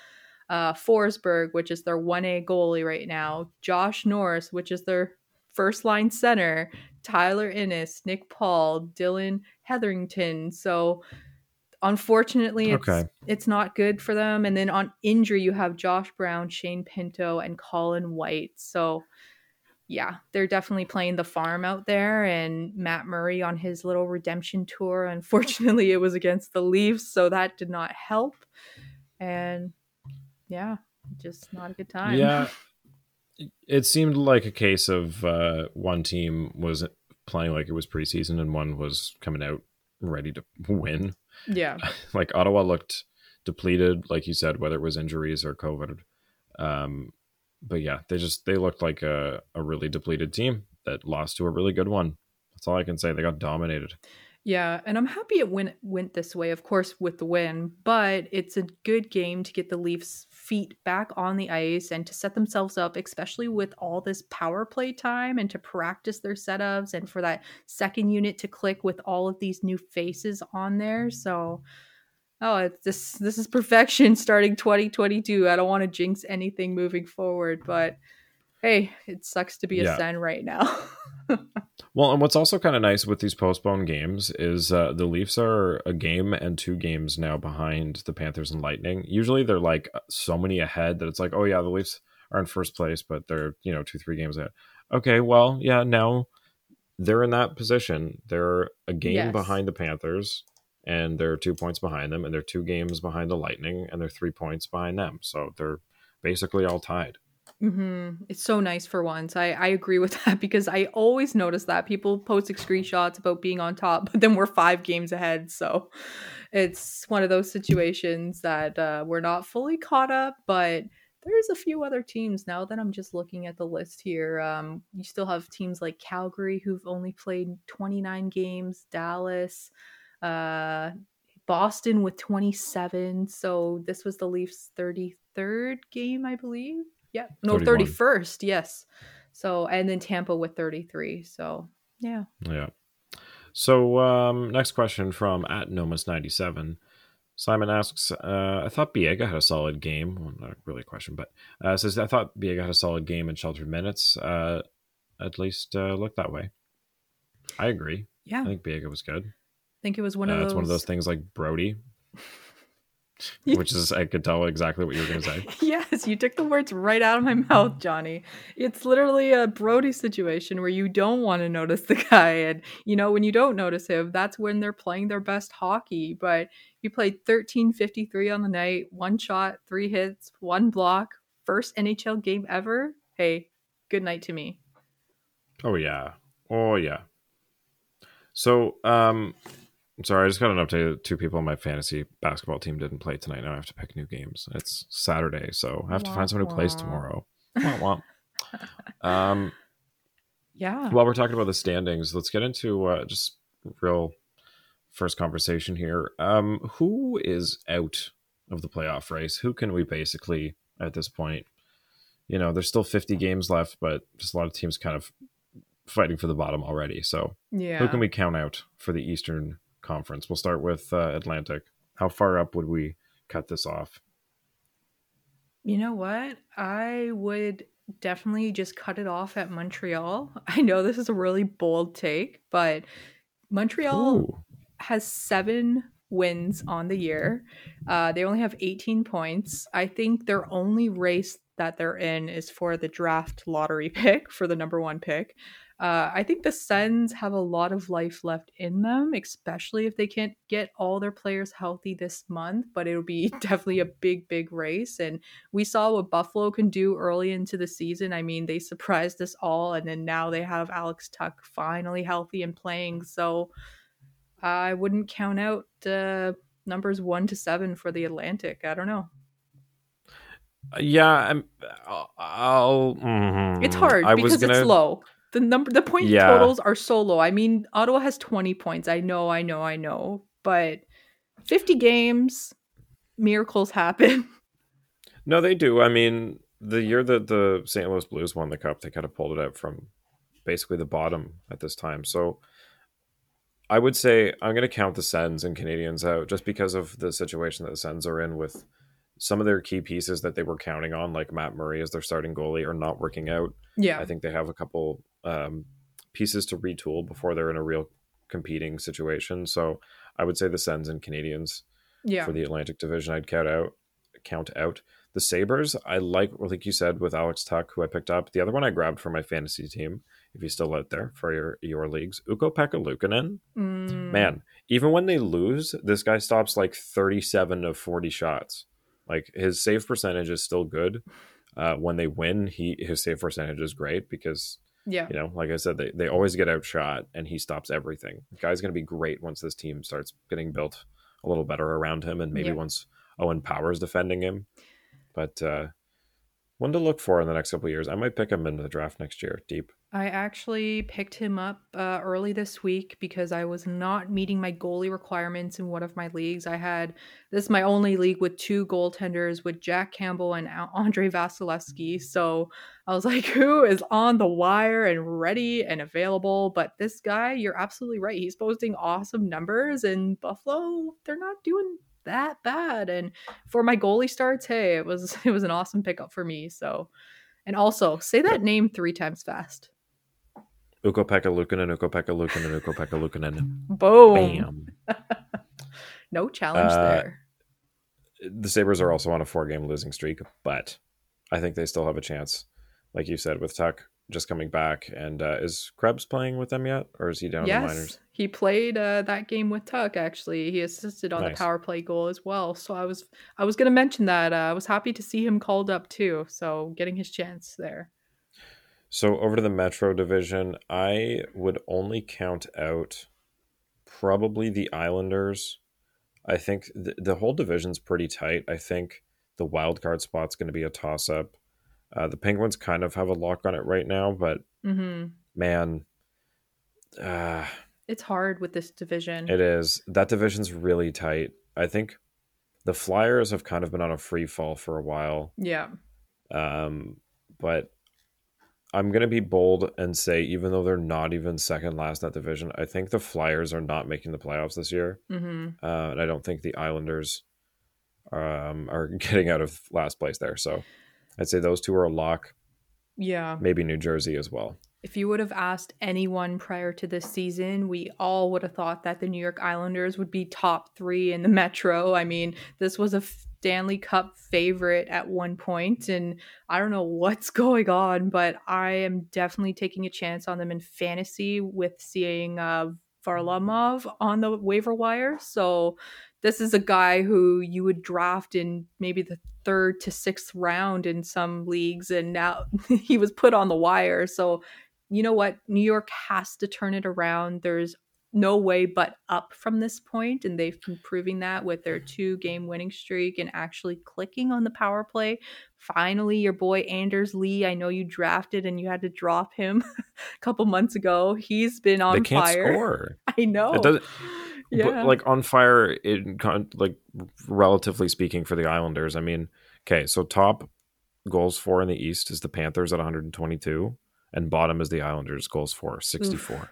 uh, Forsberg, which is their 1A goalie right now, Josh Norris, which is their first line center, Tyler Ennis, Nick Paul, Dylan Hetherington. So unfortunately it's Okay. it's not good for them. And then on injury you have Josh Brown, Shane Pinto, and Colin White. So yeah, they're definitely playing the farm out there and Matt Murray on his little redemption tour. Unfortunately, it was against the Leafs, so that did not help. And yeah, just not a good time. Yeah, it seemed like a case of uh, one team was playing like it was preseason and one was coming out ready to win. Yeah. like Ottawa looked depleted, like you said, whether it was injuries or COVID. Um, but yeah, they just they looked like a, a really depleted team that lost to a really good one. That's all I can say. They got dominated. Yeah, and I'm happy it went went this way, of course, with the win, but it's a good game to get the Leafs' feet back on the ice and to set themselves up, especially with all this power play time and to practice their setups and for that second unit to click with all of these new faces on there. So oh, it's this this is perfection starting 2022. I don't want to jinx anything moving forward, but hey, it sucks to be Yeah. a Sen right now. Well, and what's also kind of nice with these postponed games is uh, the Leafs are a game and two games now behind the Panthers and Lightning. Usually they're like so many ahead that it's like, oh yeah, the Leafs are in first place, but they're you know two three games ahead. Okay, well yeah, now they're in that position. They're a game Yes. behind the Panthers, and they're two points behind them, and they're two games behind the Lightning, and they're three points behind them. So they're basically all tied. Hmm It's so nice for once. I, I agree with that because I always notice that people post screenshots about being on top, but then we're five games ahead. So it's one of those situations that uh, we're not fully caught up, but there's a few other teams now that I'm just looking at the list here. Um, you still have teams like Calgary who've only played 29 games, Dallas, uh, Boston with 27. So this was the Leafs' 33rd game, I believe. Yeah. No, 31. 31st. Yes. So, and then Tampa with 33. So, yeah. Yeah. So um, next question from at Nomus97. Simon asks, uh, I thought Biega had a solid game. Well, not really a question, but uh, says, I thought Biega had a solid game in sheltered minutes. Uh, at least uh, looked that way. I agree. Yeah. I think Biega was good. I think it was one Uh, of those. It's one of those things like Brodie. which is, I could tell exactly what you were going to say. Yes, you took the words right out of my mouth, Johnny. It's literally a Brodie situation where you don't want to notice the guy. And, you know, when you don't notice him, that's when they're playing their best hockey. But he played 1353 on the night, one shot, three hits, one block, first NHL game ever. Hey, good night to me. Oh yeah. Oh yeah. So um I'm sorry, I just got an update. Two people on my fantasy basketball team didn't play tonight. Now I have to pick new games. It's Saturday, so I have to find someone who plays tomorrow. Wah. um Yeah. while we're talking about the standings, let's get into uh, just real first conversation here. Um who is out of the playoff race? Who can we basically at this point? You know, there's still 50 games left, but just a lot of teams kind of fighting for the bottom already. So yeah. who can we count out for the Eastern Conference? We'll start with uh, Atlantic. How far up would we cut this off? You know what? I would definitely just cut it off at Montreal. I know this is a really bold take, but Montreal Ooh. has seven wins on the year. Uh, they only have 18 points. I think their only race that they're in is for the draft lottery pick for the number one pick. Uh, I think the Sens have a lot of life left in them, especially if they can't get all their players healthy this month. But it'll be definitely a big, big race. And we saw what Buffalo can do early into the season. I mean, they surprised us all, and then now they have Alex Tuch finally healthy and playing. So I wouldn't count out uh, numbers one to seven for the Atlantic. I don't know. Uh, Yeah, I'm. I'll. I'll mhm. It's hard I because gonna. it's low. The number, the point Yeah. totals are so low. I mean, Ottawa has twenty points. I know, I know, I know. But fifty games, miracles happen. No, they do. I mean, the year that the St. Louis Blues won the cup, they kind of pulled it out from basically the bottom at this time. So I would say I'm going to count the Sens and Canadiens out just because of the situation that the Sens are in with some of their key pieces that they were counting on, like Matt Murray as their starting goalie, are not working out. Yeah, I think they have a couple um, pieces to retool before they're in a real competing situation. So I would say the Sens and Canadiens yeah, for the Atlantic Division. I'd count out count out the Sabres. I like like you said with Alex Tuch, who I picked up. The other one I grabbed for my fantasy team, if he's still out there for your your leagues, Ukko-Pekka Luukkonen. Mm, Man, even when they lose, this guy stops like thirty seven of forty shots. Like his save percentage is still good. Uh, when they win, he his save percentage is great because yeah, you know, like I said, they, they always get outshot and he stops everything. The guy's going to be great once this team starts getting built a little better around him and maybe Yeah. once Owen Power's defending him. But uh, one to look for in the next couple of years. I might pick him in the draft next year, deep. I actually picked him up uh, early this week because I was not meeting my goalie requirements in one of my leagues. I had this is my only league with two goaltenders with Jack Campbell and Andrei Vasilevskiy. So I was like, who is on the wire and ready and available? But this guy, you're absolutely right. He's posting awesome numbers, and Buffalo, they're not doing that bad. And for my goalie starts, hey, it was it was an awesome pickup for me. So. And also, say that name three times fast. Ukko-Pekka Luukkonen, Uko Pekka Lukanen, Ukko-Pekka Luukkonen. Boom. Bam. No challenge Uh, there. The Sabres are also on a four game losing streak, but I think they still have a chance. Like you said, with Tuch just coming back. And uh, is Krebs playing with them yet? Or is he down in the minors? Yes, he played uh, that game with Tuch. Actually, he assisted on Nice. the power play goal as well. So I was I was going to mention that. Uh, I was happy to see him called up too. So getting his chance there. So over to the Metro division, I would only count out probably the Islanders. I think th- the whole division's pretty tight. I think the wild card spot's going to be a toss up. Uh, the Penguins kind of have a lock on it right now, but hmm man, uh, It's hard with this division. It is. That division's really tight. I think the Flyers have kind of been on a free fall for a while. yeah. Um, but I'm going to be bold and say, even though they're not even second last in that division, I think the Flyers are not making the playoffs this year. hmm Uh, and I don't think the Islanders um, are getting out of last place there. So I'd say those two are a lock. Yeah. Maybe New Jersey as well. If you would have asked anyone prior to this season, we all would have thought that the New York Islanders would be top three in the Metro. I mean, this was a Stanley Cup favorite at one point, and I don't know what's going on, but I am definitely taking a chance on them in fantasy with seeing uh, Varlamov on the waiver wire. So this is a guy who you would draft in maybe the third to sixth round in some leagues, and now he was put on the wire. So you know what? New York has to turn it around. There's no way but up from this point, and they've been proving that with their two game winning streak and actually clicking on the power play. Finally, your boy Anders Lee, I know you drafted and you had to drop him a couple months ago. He's been on they can't fire. score. I know. Yeah. But like on fire, in like relatively speaking, for the Islanders. I mean, okay, so top goals for in the East is the Panthers at 122, and bottom is the Islanders goals for 64.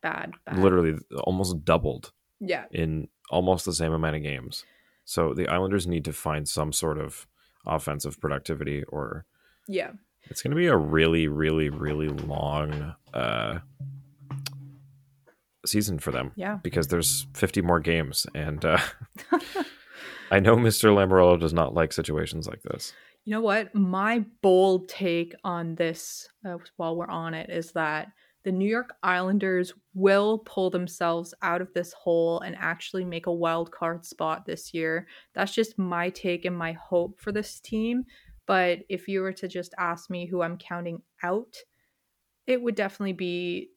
bad, bad. Literally almost doubled Yeah. in almost the same amount of games. So the Islanders need to find some sort of offensive productivity, or Yeah. it's going to be a really, really, really long uh, season for them Yeah. because there's 50 more games and uh, i know mr lamoriello does not like situations like this You know what? My bold take on this, uh, while we're on it, is that the New York Islanders will pull themselves out of this hole and actually make a wild card spot this year. That's just my take and my hope for this team. But if you were to just ask me who I'm counting out, it would definitely be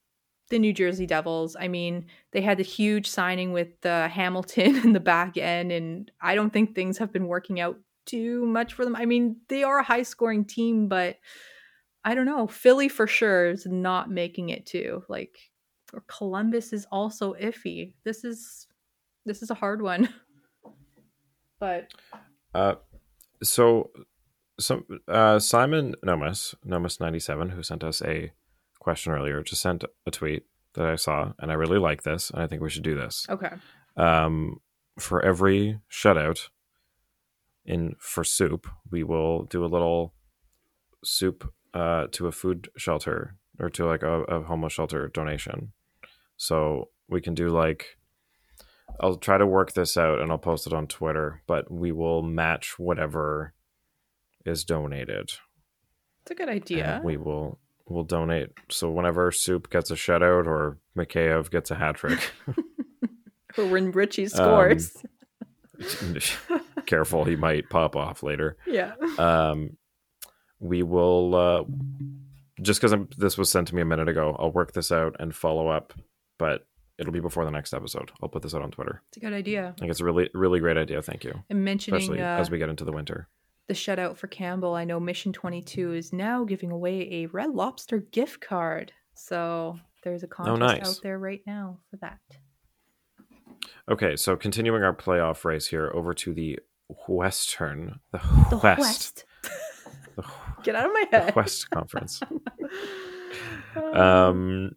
the New Jersey Devils. I mean, they had the huge signing with uh, Hamilton in the back end, and I don't think things have been working out too much for them. I mean, they are a high scoring team, but I don't know. Philly for sure is not making it too. Like or Columbus is also iffy. This is this is a hard one. But uh, so some uh, simon nomus nomus 97 who sent us a question earlier just sent a tweet that i saw and i really like this and i think we should do this okay. um, for every shutout in for soup, we will do a little soup uh, to a food shelter or to like a, a homeless shelter donation. So we can do like I'll try to work this out and I'll post it on Twitter, but we will match whatever is donated. It's a good and idea. we will we'll donate. So whenever soup gets a shutout or Mikheyev gets a hat trick. or when Richie Um, scores. careful he might pop off later yeah. um we will uh just because this was sent to me a minute ago i'll work this out and follow up but it'll be before the next episode i'll put this out on twitter It's a good idea. i think it's a really really great idea thank you And mentioning especially uh, as we get into the winter the shutout for Campbell, I know Mission 22 is now giving away a Red Lobster gift card. So there's a contest Oh, nice. out there right now for that. okay so continuing our playoff race here over to the western the, The west, West. The, Get out of my the head. west conference um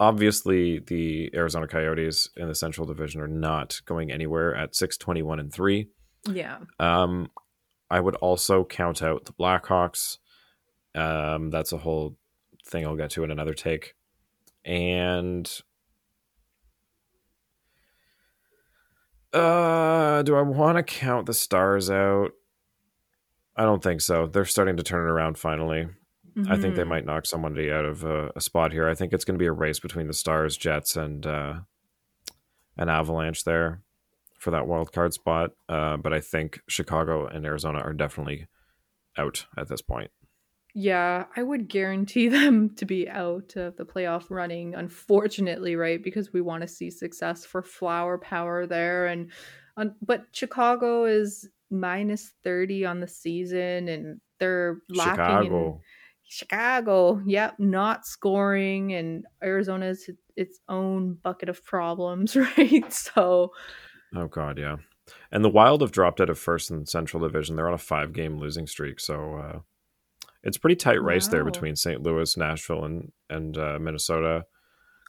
obviously the arizona coyotes in the central division are not going anywhere at 621 and 3 yeah. um i would also count out the blackhawks. Um that's a whole thing i'll get to in another take. And uh do i want to count the stars out? I don't think so. They're starting to turn it around finally. I think they Mhm. might knock somebody out of a, a spot here. I think it's going to be a race between the Stars, Jets, and uh, an Avalanche there for that wild card spot. Uh, but I think Chicago and Arizona are definitely out at this point. Yeah, I would guarantee them to be out of the playoff running, unfortunately, right? Because we want to see success for flower power there. And um, but Chicago is minus 30 on the season and they're lacking in Chicago. Chicago, yep, not scoring, and Arizona's its own bucket of problems, right? So, Oh god, yeah. And the Wild have dropped out of first and Central Division. They're on a five-game losing streak, so uh, it's a pretty tight race there between St. Louis, Nashville, and and uh, Minnesota,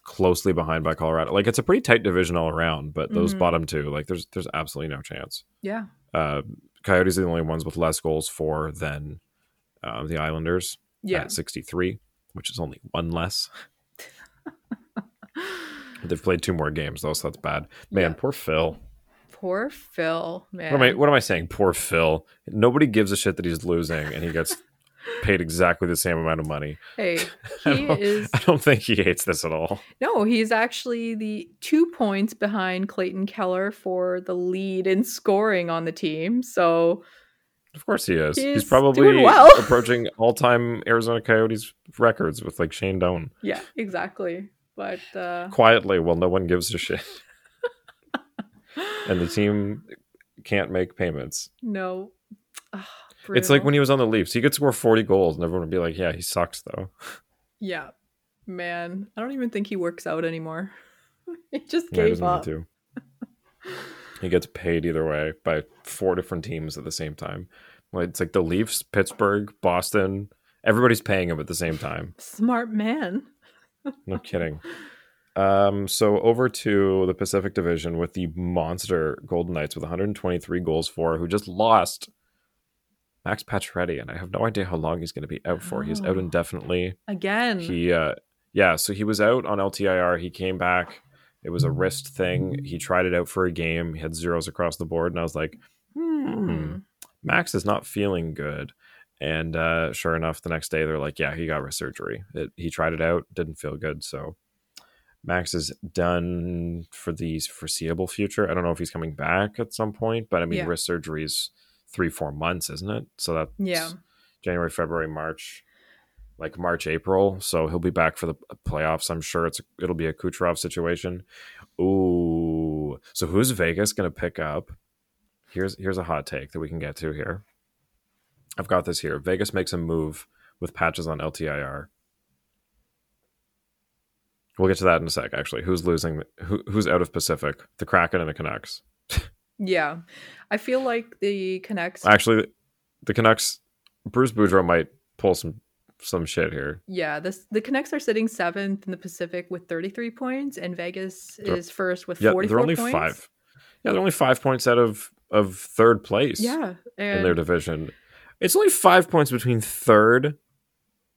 closely behind by Colorado. Like it's a pretty tight division all around. But those Mhm. bottom two, like there's there's absolutely no chance. yeah, Uh, Coyotes are the only ones with less goals for than uh, the Islanders yeah. at 63, which is only one less. They've played two more games though, so that's bad. Man, Yeah. poor Phil. Poor Phil, man. What am I? What am I saying? Poor Phil. Nobody gives a shit that he's losing, and he gets paid exactly the same amount of money. Hey, I he don't- is I don't think he hates this at all. no, he's actually the two points behind Clayton Keller for the lead in scoring on the team. So Of course he is. He's, He's probably well. approaching all-time Arizona Coyotes records with like Shane Doan yeah, exactly. But uh quietly while no one gives a shit, and the team can't make payments. no. Ah, It's like when he was on the Leafs. He could score 40 goals, and everyone would be like, "Yeah, he sucks though." Yeah. Man, I don't even think he works out anymore. he just Yeah, gave doesn't up. to. He gets paid either way by four different teams at the same time. It's like the Leafs, Pittsburgh, Boston. Everybody's paying him at the same time. Smart man. No kidding. Um, so over to the Pacific Division with the monster Golden Knights with 123 goals for, who just lost Max Pacioretty, and I have no idea how long he's going to be out for. He's out Oh. indefinitely. Again. He, uh, yeah, so he was out on LTIR. He came back. It was a wrist thing. He tried it out for a game. He had zeros across the board, and I was like, hmm, Hmm. Max is not feeling good. And uh, sure enough, the next day they're like, yeah, he got wrist surgery. It, he tried it out, didn't feel good. So Max is done for the foreseeable future. I don't know if he's coming back at some point, but I mean, Yeah. wrist surgery is three, four months, isn't it? So that's Yeah. January, February, March, like March, April. So he'll be back for the playoffs. I'm sure it's it'll be a Kucherov situation. Ooh, so who's Vegas going to pick up? Here's here's a hot take that we can get to here. I've got this here. Vegas makes a move with patches on LTIR. We'll get to that in a sec. Actually, who's losing? Who, who's out of Pacific? The Kraken and the Canucks. Yeah. I feel like the Canucks Actually, the Canucks. Bruce Boudreau might pull some some shit here. Yeah, this the Canucks are sitting seventh in the Pacific with 33 points, and Vegas They're- is first with Yeah, 44 they're only points. five. Yeah, they're only five points out of of third place. Yeah, and in their division. It's only five points between third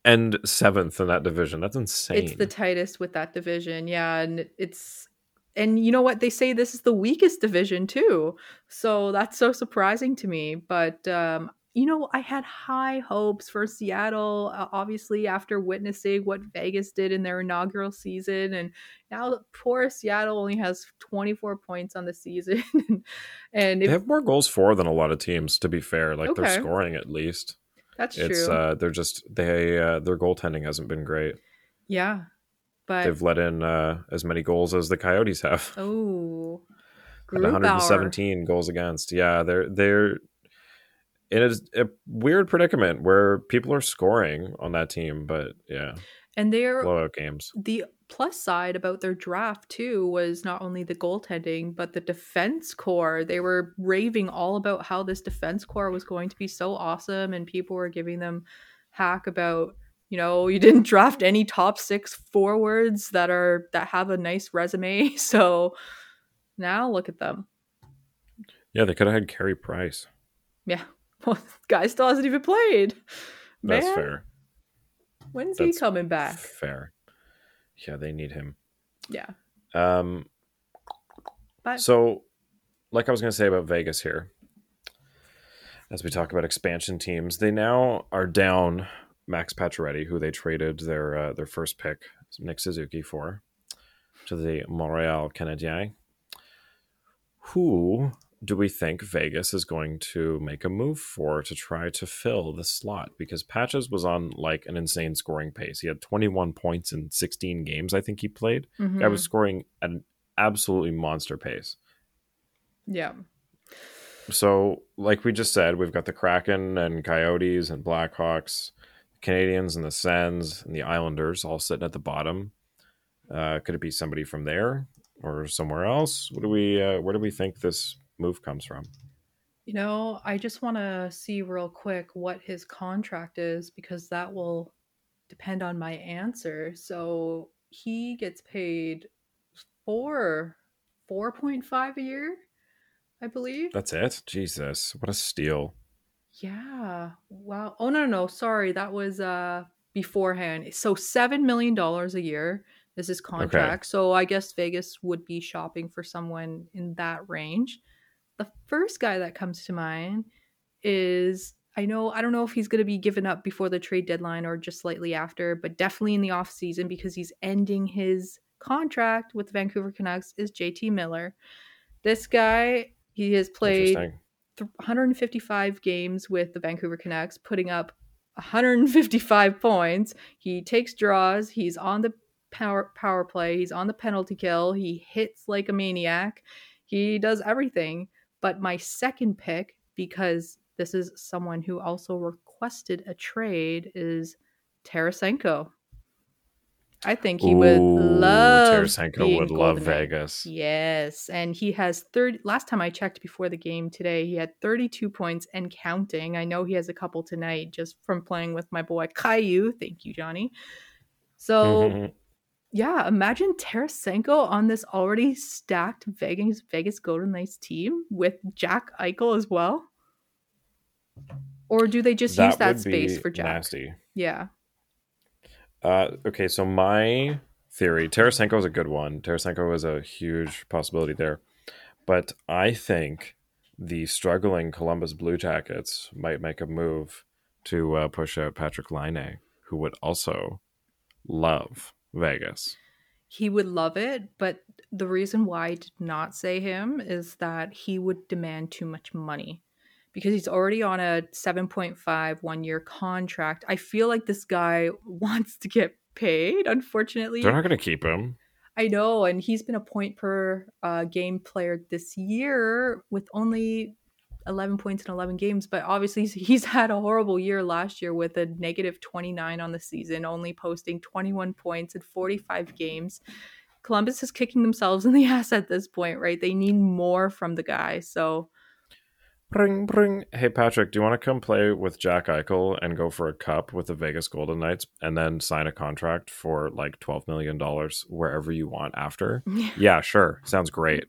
and seventh in that division. That's insane. it's the tightest with that division. Yeah, and it's and you know what they say this is the weakest division too. So that's so surprising to me. But um, you know, I had high hopes for Seattle, uh, obviously after witnessing what Vegas did in their inaugural season, and now poor Seattle only has 24 points on the season, and they if have more goals for than a lot of teams. To be fair, like they're scoring at least. That's It's true, uh, they're just they uh, their goaltending hasn't been great. yeah, but They've let in uh, as many goals as the Coyotes have. oh, At 117 goals against. Yeah, they're they're in a, a weird predicament where people are scoring on that team, but yeah, and they're blowout games. the plus side about their draft too was not only the goaltending but the defense core they were raving all about how this defense core was going to be so awesome and people were giving them hack about you know you didn't draft any top six forwards that are that have a nice resume so now look at them Yeah, they could have had Carey Price. yeah well guy still hasn't even played That's Man, fair. When's he coming back Fair. Yeah, they need him. yeah Um, but so, like I was going to say about Vegas here, as we talk about expansion teams, they now are down Max Pacioretty, who they traded their uh, their first pick, Nick Suzuki, for to the Montreal Canadiens. Who do we think Vegas is going to make a move for to try to fill the slot? Because Patches was on like an insane scoring pace. He had 21 points in 16 games, I think he played. mhm. Guy was scoring at an absolutely monster pace. yeah So, like we just said, we've got the Kraken and Coyotes and Blackhawks. Canadiens and the Sens and the Islanders all sitting at the bottom. Uh, could it be somebody from there or somewhere else? What do we? Uh, where do we think this move comes from? You know, I just want to see real quick what his contract is because that will depend on my answer. So he gets paid four, four point five a year, I believe. That's it. Jesus, what a steal! Yeah. Wow. Oh no, no, no. Sorry, that was uh beforehand. So seven million dollars a year is his contract. So I guess Vegas would be shopping for someone in that range. The first guy that comes to mind is I know I don't know if he's going to be given up before the trade deadline or just slightly after, but definitely in the off season because he's ending his contract with the Vancouver Canucks is JT Miller. This guy, he has played Interesting. 155 games with the Vancouver Canucks, putting up 155 points. He takes draws. He's on the power power play. He's on the penalty kill. He hits like a maniac. He does everything. But my second pick, because this is someone who also requested a trade, is Tarasenko. I think he would love Tarasenko would love. Vegas. Yes, and he has 30 last time I checked before the game today, he had 32 points and counting. I know he has a couple tonight just from playing with my boy Kyrou. Thank you, Johnny. So, yeah, imagine Tarasenko on this already stacked Vegas Vegas Golden Knights team with Jack Eichel as well. Or do they just use that space for Jack? Nasty. Yeah. Uh, okay, so my theory, Tarasenko is a good one. Tarasenko is a huge possibility there, but I think the struggling Columbus Blue Jackets might make a move to uh, push out Patrik Laine, who would also love Vegas. He would love it, but the reason why I did not say him is that he would demand too much money because he's already on a 7.5 one year contract. I feel like this guy wants to get paid, unfortunately. They're not going to keep him. I know, and he's been a point per uh, game player this year with only 11 points in 11 games. But obviously, he's, he's had a horrible year last year with a negative 29 on the season, only posting 21 points in 45 games. Columbus is kicking themselves in the ass at this point, right? They need more from the guy. So, Bring, bring. Hey, Patrik, do you want to come play with Jack Eichel and go for a cup with the Vegas Golden Knights and then sign a contract for like $12 million wherever you want after? yeah, sure. Sounds great.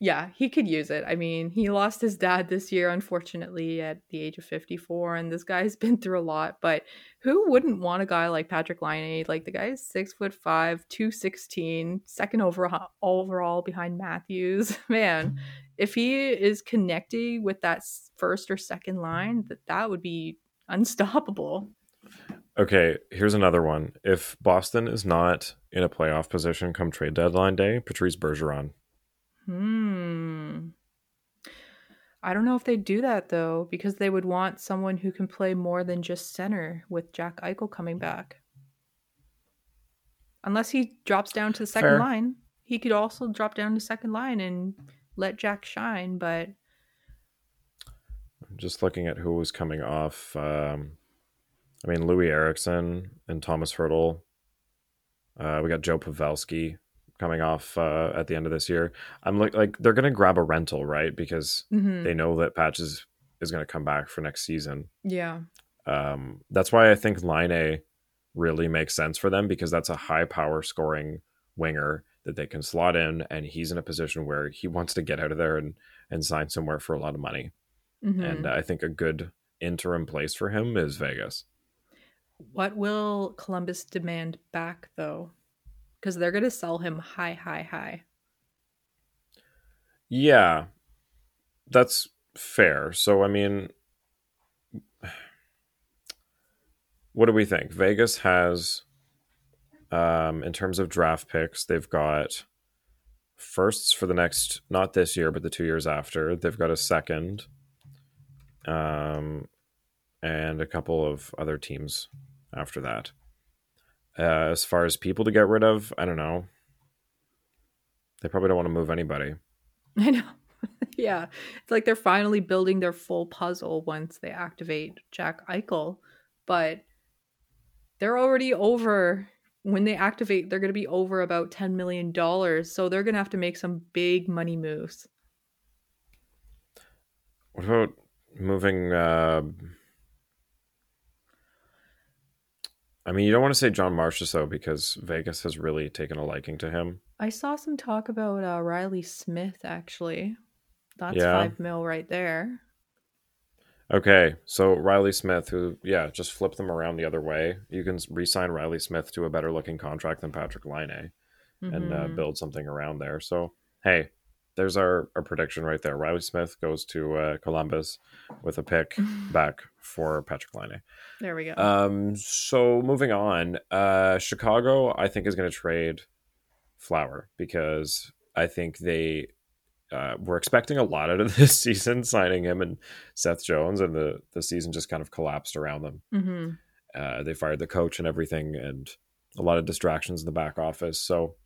Yeah, he could use it. I mean, he lost his dad this year, unfortunately, at the age of 54, and this guy's been through a lot. But who wouldn't want a guy like Patrik Laine? Like the guy is six foot five, 216, second overall, overall behind Matthews. Man, if he is connecting with that first or second line, that that would be unstoppable. Okay, here's another one. If Boston is not in a playoff position come trade deadline day, Patrice Bergeron. Hmm. I don't know if they do that though, because they would want someone who can play more than just center with Jack Eichel coming back. Unless he drops down to the second Fair. line. He could also drop down to second line and let Jack shine, but I'm Just looking at who was coming off. Um, I mean, Loui Eriksson and Tomas Hertl. Uh, we got Joe Pavelski coming off uh, at the end of this year. I'm like, like they're gonna grab a rental, right? Because Mhm. they know that Patches is going to come back for next season. yeah. Um, that's why I think Laine really makes sense for them because that's a high power scoring winger that they can slot in, and he's in a position where he wants to get out of there and and sign somewhere for a lot of money. Mhm. And I think a good interim place for him is Vegas. What will Columbus demand back though? Because they're gonna sell him high, high, high. Yeah, that's fair. So I mean, what do we think? Vegas has, um, in terms of draft picks, they've got firsts for the next, not this year, but the two years after. They've got a second, um, and a couple of other teams after that. Uh, as far as people to get rid of, I don't know. They probably don't want to move anybody. I know. yeah. It's like they're finally building their full puzzle once they activate Jack Eichel. but they're already over when they activate they're going to be over about 10 million dollars so they're going to have to make some big money moves What about moving? Uh, I mean, you don't want to say John Marchessault because Vegas has really taken a liking to him. i saw some talk about uh, reilly smith actually that's Yeah. five mil right there Okay, so Reilly Smith, who yeah, just flip them around the other way. You can re-sign Reilly Smith to a better looking contract than Patrik Laine and uh, Mhm. build something around there. So hey, there's our, our prediction right there. Reilly Smith goes to uh, Columbus with a pick back for Patrik Laine. there we go Um, so moving on, uh, Chicago, I think is going to trade Flower because I think they uh, were expecting a lot out of this season, signing him and Seth Jones, and the the season just kind of collapsed around them. hmm Uh, they fired the coach and everything, and a lot of distractions in the back office. So.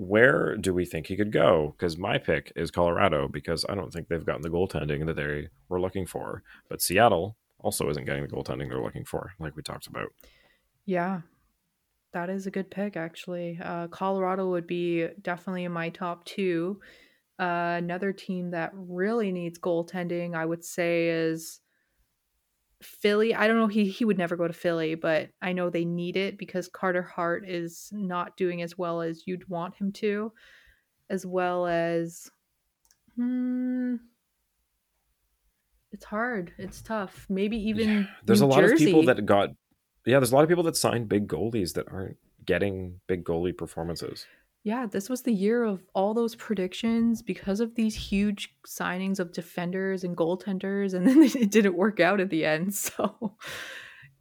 Where do we think he could go? Because my pick is Colorado because I don't think they've gotten the goaltending that they were looking for. But Seattle also isn't getting the goaltending they're looking for, like we talked about. Yeah, that is a good pick, actually. Uh, Colorado would be definitely in my top two. Uh, another team that really needs goaltending, I would say, is Philly. I don't know. He he would never go to Philly, but I know they need it because Carter Hart is not doing as well as you'd want him to, as well as. Hmm, it's hard. It's tough. Maybe even there's New a lot of people that got yeah there's a lot of people that signed big goalies that aren't getting big goalie performances Yeah, this was the year of all those predictions because of these huge signings of defenders and goaltenders, and then it didn't work out at the end. So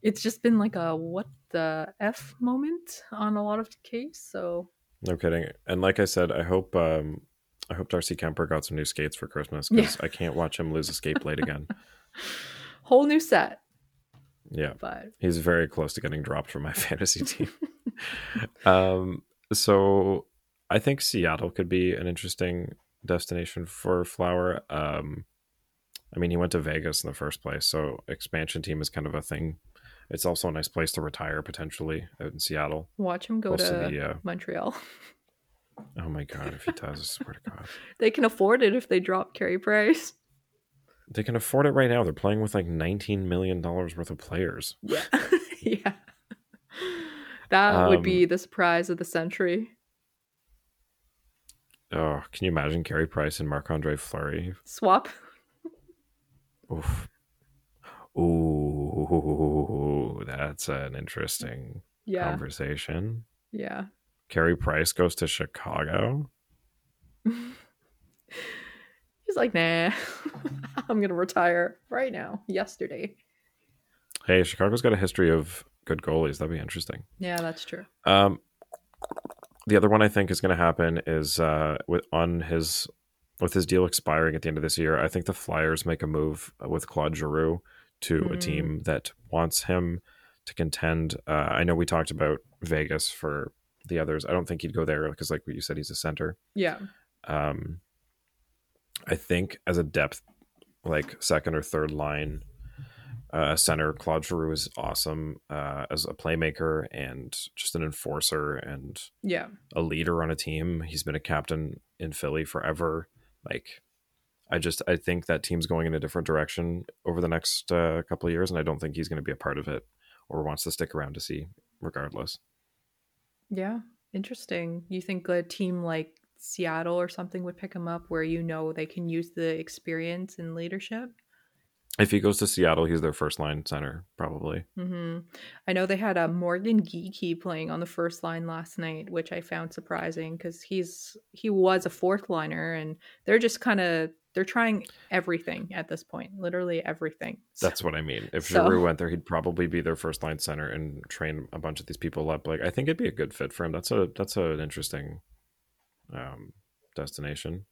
it's just been like a what the F moment on a lot of the case. So no kidding and like i said i hope um i hope darcy kuemper got some new skates for christmas because i can't watch him lose a skate blade again whole new set. yeah But he's very close to getting dropped from my fantasy team um so i think seattle could be an interesting destination for flower um i mean he went to vegas in the first place so expansion team is kind of a thing it's also a nice place to retire potentially out in seattle watch him go to the, uh, Montreal. oh my god if he does i swear to god They can afford it if they drop Carey Price. they can afford it right now they're playing with like 19 million dollars worth of players Yeah. yeah. That would Um, be the surprise of the century. oh can you imagine Carey price and marc-andre fleury Swap. Oof. Ooh, that's an interesting Yeah. conversation. Yeah. Carey Price goes to Chicago. He's like, nah, I'm gonna retire right now. Yesterday. Hey, Chicago's got a history of good goalies. That'd be interesting. Yeah, that's true. Um, the other one I think is going to happen is uh, with on his with his deal expiring at the end of this year. I think the Flyers make a move with Claude Giroux to a Hmm. team that wants him to contend. Uh, I know we talked about Vegas for the others. I don't think he'd go there because, like what you said, he's a center. Yeah. Um, I think as a depth, like second or third line uh, center, Claude Giroux is awesome uh, as a playmaker and just an enforcer and Yeah. a leader on a team. He's been a captain in Philly forever. Like, I just I think that team's going in a different direction over the next uh, couple of years, and I don't think he's going to be a part of it or wants to stick around to see, regardless. Yeah. Interesting. You think a team like Seattle or something would pick him up where you know they can use the experience and leadership? If he goes to Seattle, he's their first line center, probably. hmm I know they had a Morgan Geekie playing on the first line last night, which I found surprising because he's he was a fourth liner, and they're just kind of they're trying everything at this point, literally everything. That's what I mean. If So- Giroux went there, he'd probably be their first line center and train a bunch of these people up. Like I think it'd be a good fit for him. That's a that's an interesting um, destination.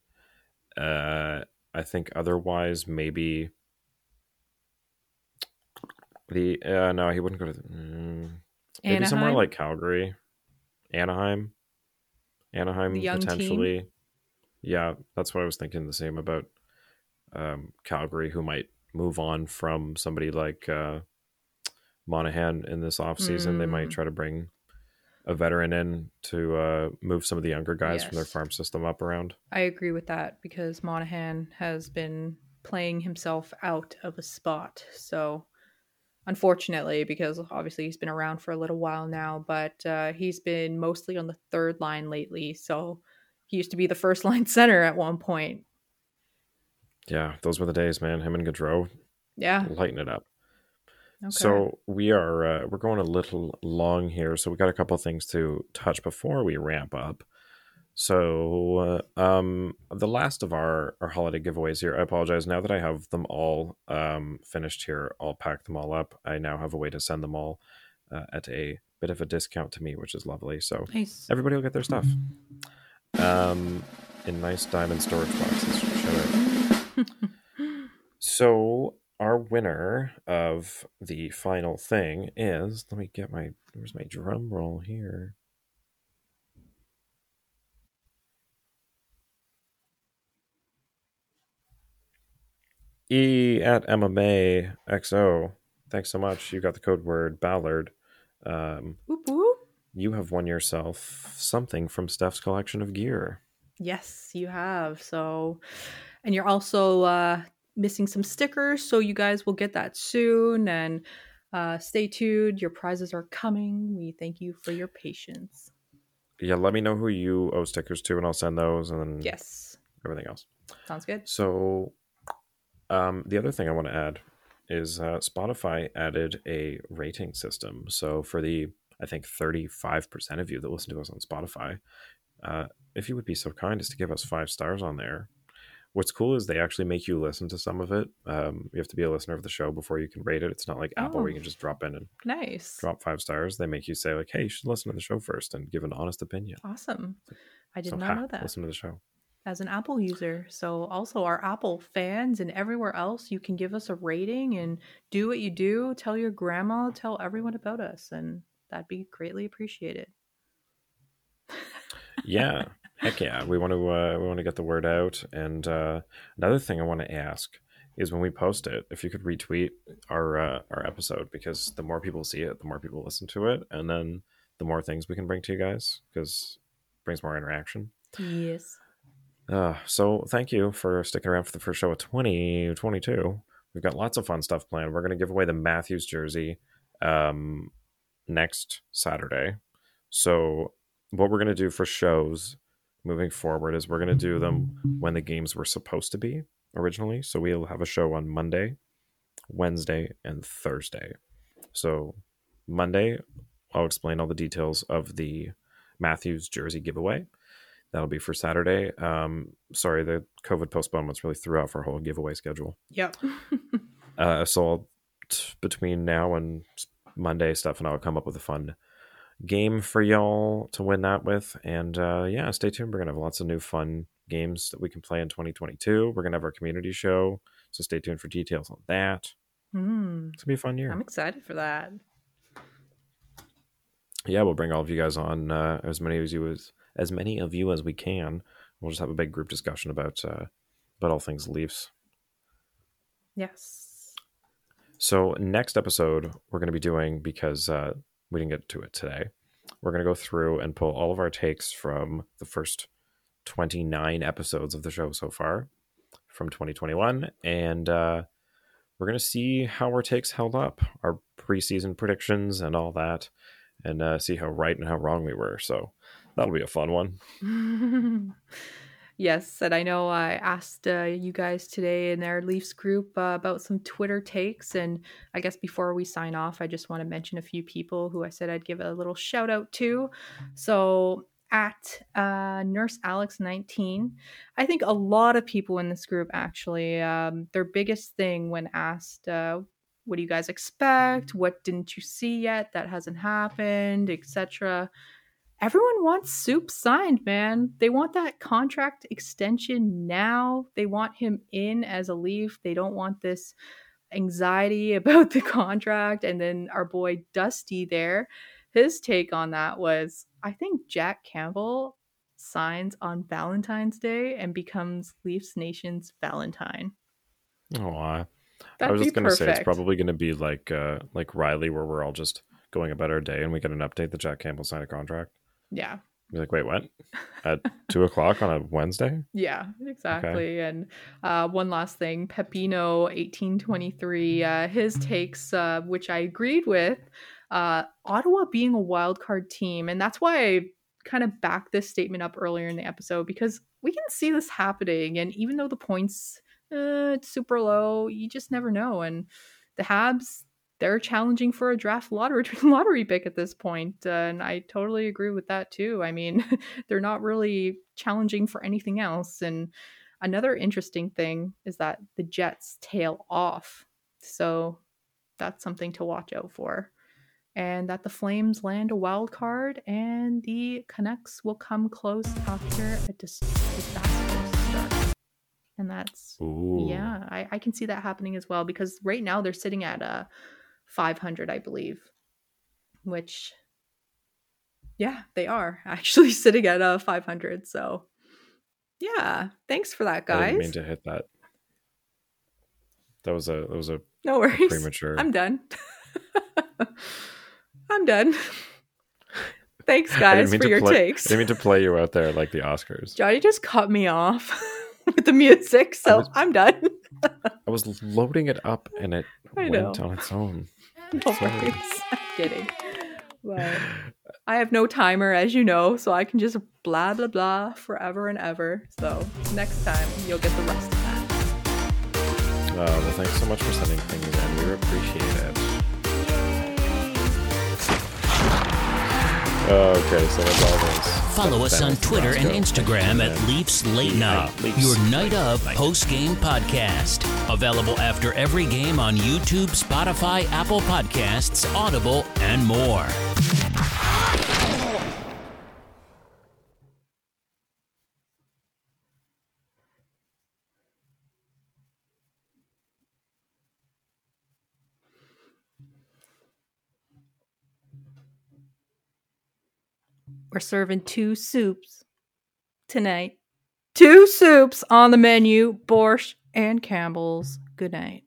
Uh, I think otherwise maybe the uh, no he wouldn't go to the, mm, maybe somewhere like Calgary, Anaheim, Anaheim young team? potentially. Yeah, that's what I was thinking. The same about um, Calgary, who might move on from somebody like uh, Monahan in this offseason. They might Mm. try to bring a veteran in to uh, move some of the younger guys from their farm system up around. I agree with that because Monahan has been playing himself out of a spot. So, unfortunately, because obviously he's been around for a little while now, but uh, he's been mostly on the third line lately. So, he used to be the first line center at one point. Yeah, those were the days, man. Him and Gaudreau Yeah. lighten it up. Okay. So we are uh, we're going a little long here, so we got a couple things to touch before we ramp up. So uh, um, the last of our our holiday giveaways here. I apologize. Now that I have them all um, finished here, I'll pack them all up. I now have a way to send them all uh, at a bit of a discount to me, which is lovely. So nice. everybody will get their stuff um, in nice diamond storage boxes. Shout out. So our winner of the final thing is let me get my where's my drum roll here. E at MMA XO. Thanks so much. You got the code word Ballard. Um, Whoop, whoop. you have won yourself something from Steph's collection of gear. Yes, you have. So, and you're also uh, missing some stickers, so you guys will get that soon. And uh, stay tuned. Your prizes are coming. We thank you for your patience. Yeah, let me know who you owe stickers to, and I'll send those, and then Yes, everything else. sounds good. So, um, the other thing I want to add is uh, Spotify added a rating system. So, for the I think 35% of you that listen to us on Spotify, uh, if you would be so kind as to give us five stars on there. What's cool is they actually make you listen to some of it. Um, you have to be a listener of the show before you can rate it. It's not like Apple where you Oh. can just drop in and Nice, drop five stars. They make you say like, "Hey, you should listen to the show first and give an honest opinion." awesome. I did So, not ha, know that. Listen to the show. As an Apple user. So, also our Apple fans and everywhere else, you can give us a rating and do what you do. Tell your grandma, tell everyone about us, and that'd be greatly appreciated. yeah heck yeah we want to uh, we want to get the word out and uh, another thing i want to ask is when we post it if you could retweet our uh, our episode because the more people see it the more people listen to it and then the more things we can bring to you guys because brings more interaction Yes. Uh, so thank you for sticking around for the first show of 2022 we've got lots of fun stuff planned. We're going to give away the matthews jersey um, next saturday. So what we're going to do for shows moving forward is we're going to do them when the games were supposed to be originally. So we'll have a show on monday wednesday and thursday. So monday i'll explain all the details of the matthews jersey giveaway that'll be for saturday um sorry the covid postponements really threw off our whole giveaway schedule Yep. uh, so I'll, t- between now and Monday, stuff, and I will come up with a fun game for y'all to win that with. And uh, yeah, stay tuned. We're gonna have lots of new fun games that we can play in 2022. We're gonna have our community show, so stay tuned for details on that. Hmm. It's gonna be a fun year. I'm excited for that. yeah, we'll bring all of you guys on uh, as many as you as as many of you as we can. We'll just have a big group discussion about uh, about all things Leafs. Yes. So next episode we're going to be doing because uh, we didn't get to it today. We're going to go through and pull all of our takes from the first 29 episodes of the show so far from 2021 and uh, we're going to see how our takes held up, our preseason predictions and all that and uh, see how right and how wrong we were. So that'll be a fun one. yes, and I know I asked uh, you guys today in our Leafs group uh, about some Twitter takes, and I guess before we sign off, I just want to mention a few people who I said I'd give a little shout out to. So at uh, Nurse Alex 19, I think a lot of people in this group actually, um, their biggest thing when asked, uh, what do you guys expect? What didn't you see yet that hasn't happened, etc everyone wants Soup signed, man. They want that contract extension now. They want him in as a Leaf. They don't want this anxiety about the contract. And then our boy Dusty there, his take on that was I think Jack Campbell signs on Valentine's Day and becomes Leafs Nation's Valentine. Oh, That'd I was just gonna say it's probably gonna be like uh like Rielly, where we're all just going about our day and we get an update that Jack Campbell signed a contract. Yeah. Be like, wait, what? At two o'clock on a Wednesday? Yeah, exactly. And uh, one last thing, Pepino, 1823, uh, his takes, uh, which I agreed with, uh, Ottawa being a wild card team, and that's why I kind of backed this statement up earlier in the episode because we can see this happening, and even though the points uh, it's super low, you just never know. And the Habs, they're challenging for a draft lottery lottery pick at this point, uh, and I totally agree with that too. I mean, they're not really challenging for anything else. And another interesting thing is that the Jets tail off, so that's something to watch out for. And that the Flames land a wild card, and the Canucks will come close after a dis- disastrous start. And that's Ooh. yeah, I, I can see that happening as well because right now they're sitting at uh 500, I believe, which yeah, they are actually sitting at uh, a 500. So yeah, thanks for that, guys. I didn't mean to hit that. That was a that was a no worries. premature. I'm done. I'm done. Thanks, guys, for your play- takes. I didn't mean to play you out there like the Oscars. Johnny just cut me off with the music, so was- I'm done. I was loading it up and it I went know. on its own. No worries. I'm kidding. But I have no timer, as you know, so I can just blah blah blah forever and ever. So next time you'll get the rest of that. Uh, well, thanks so much for sending things in. We appreciate it. Okay, so that's all those. Follow us on Twitter and Instagram at Leafs Late Night, your night of post game podcast. Available after every game on YouTube, Spotify, Apple Podcasts, Audible, and more. We're serving two soups tonight. Two soups on the menu: borscht and Campbell's. Good night.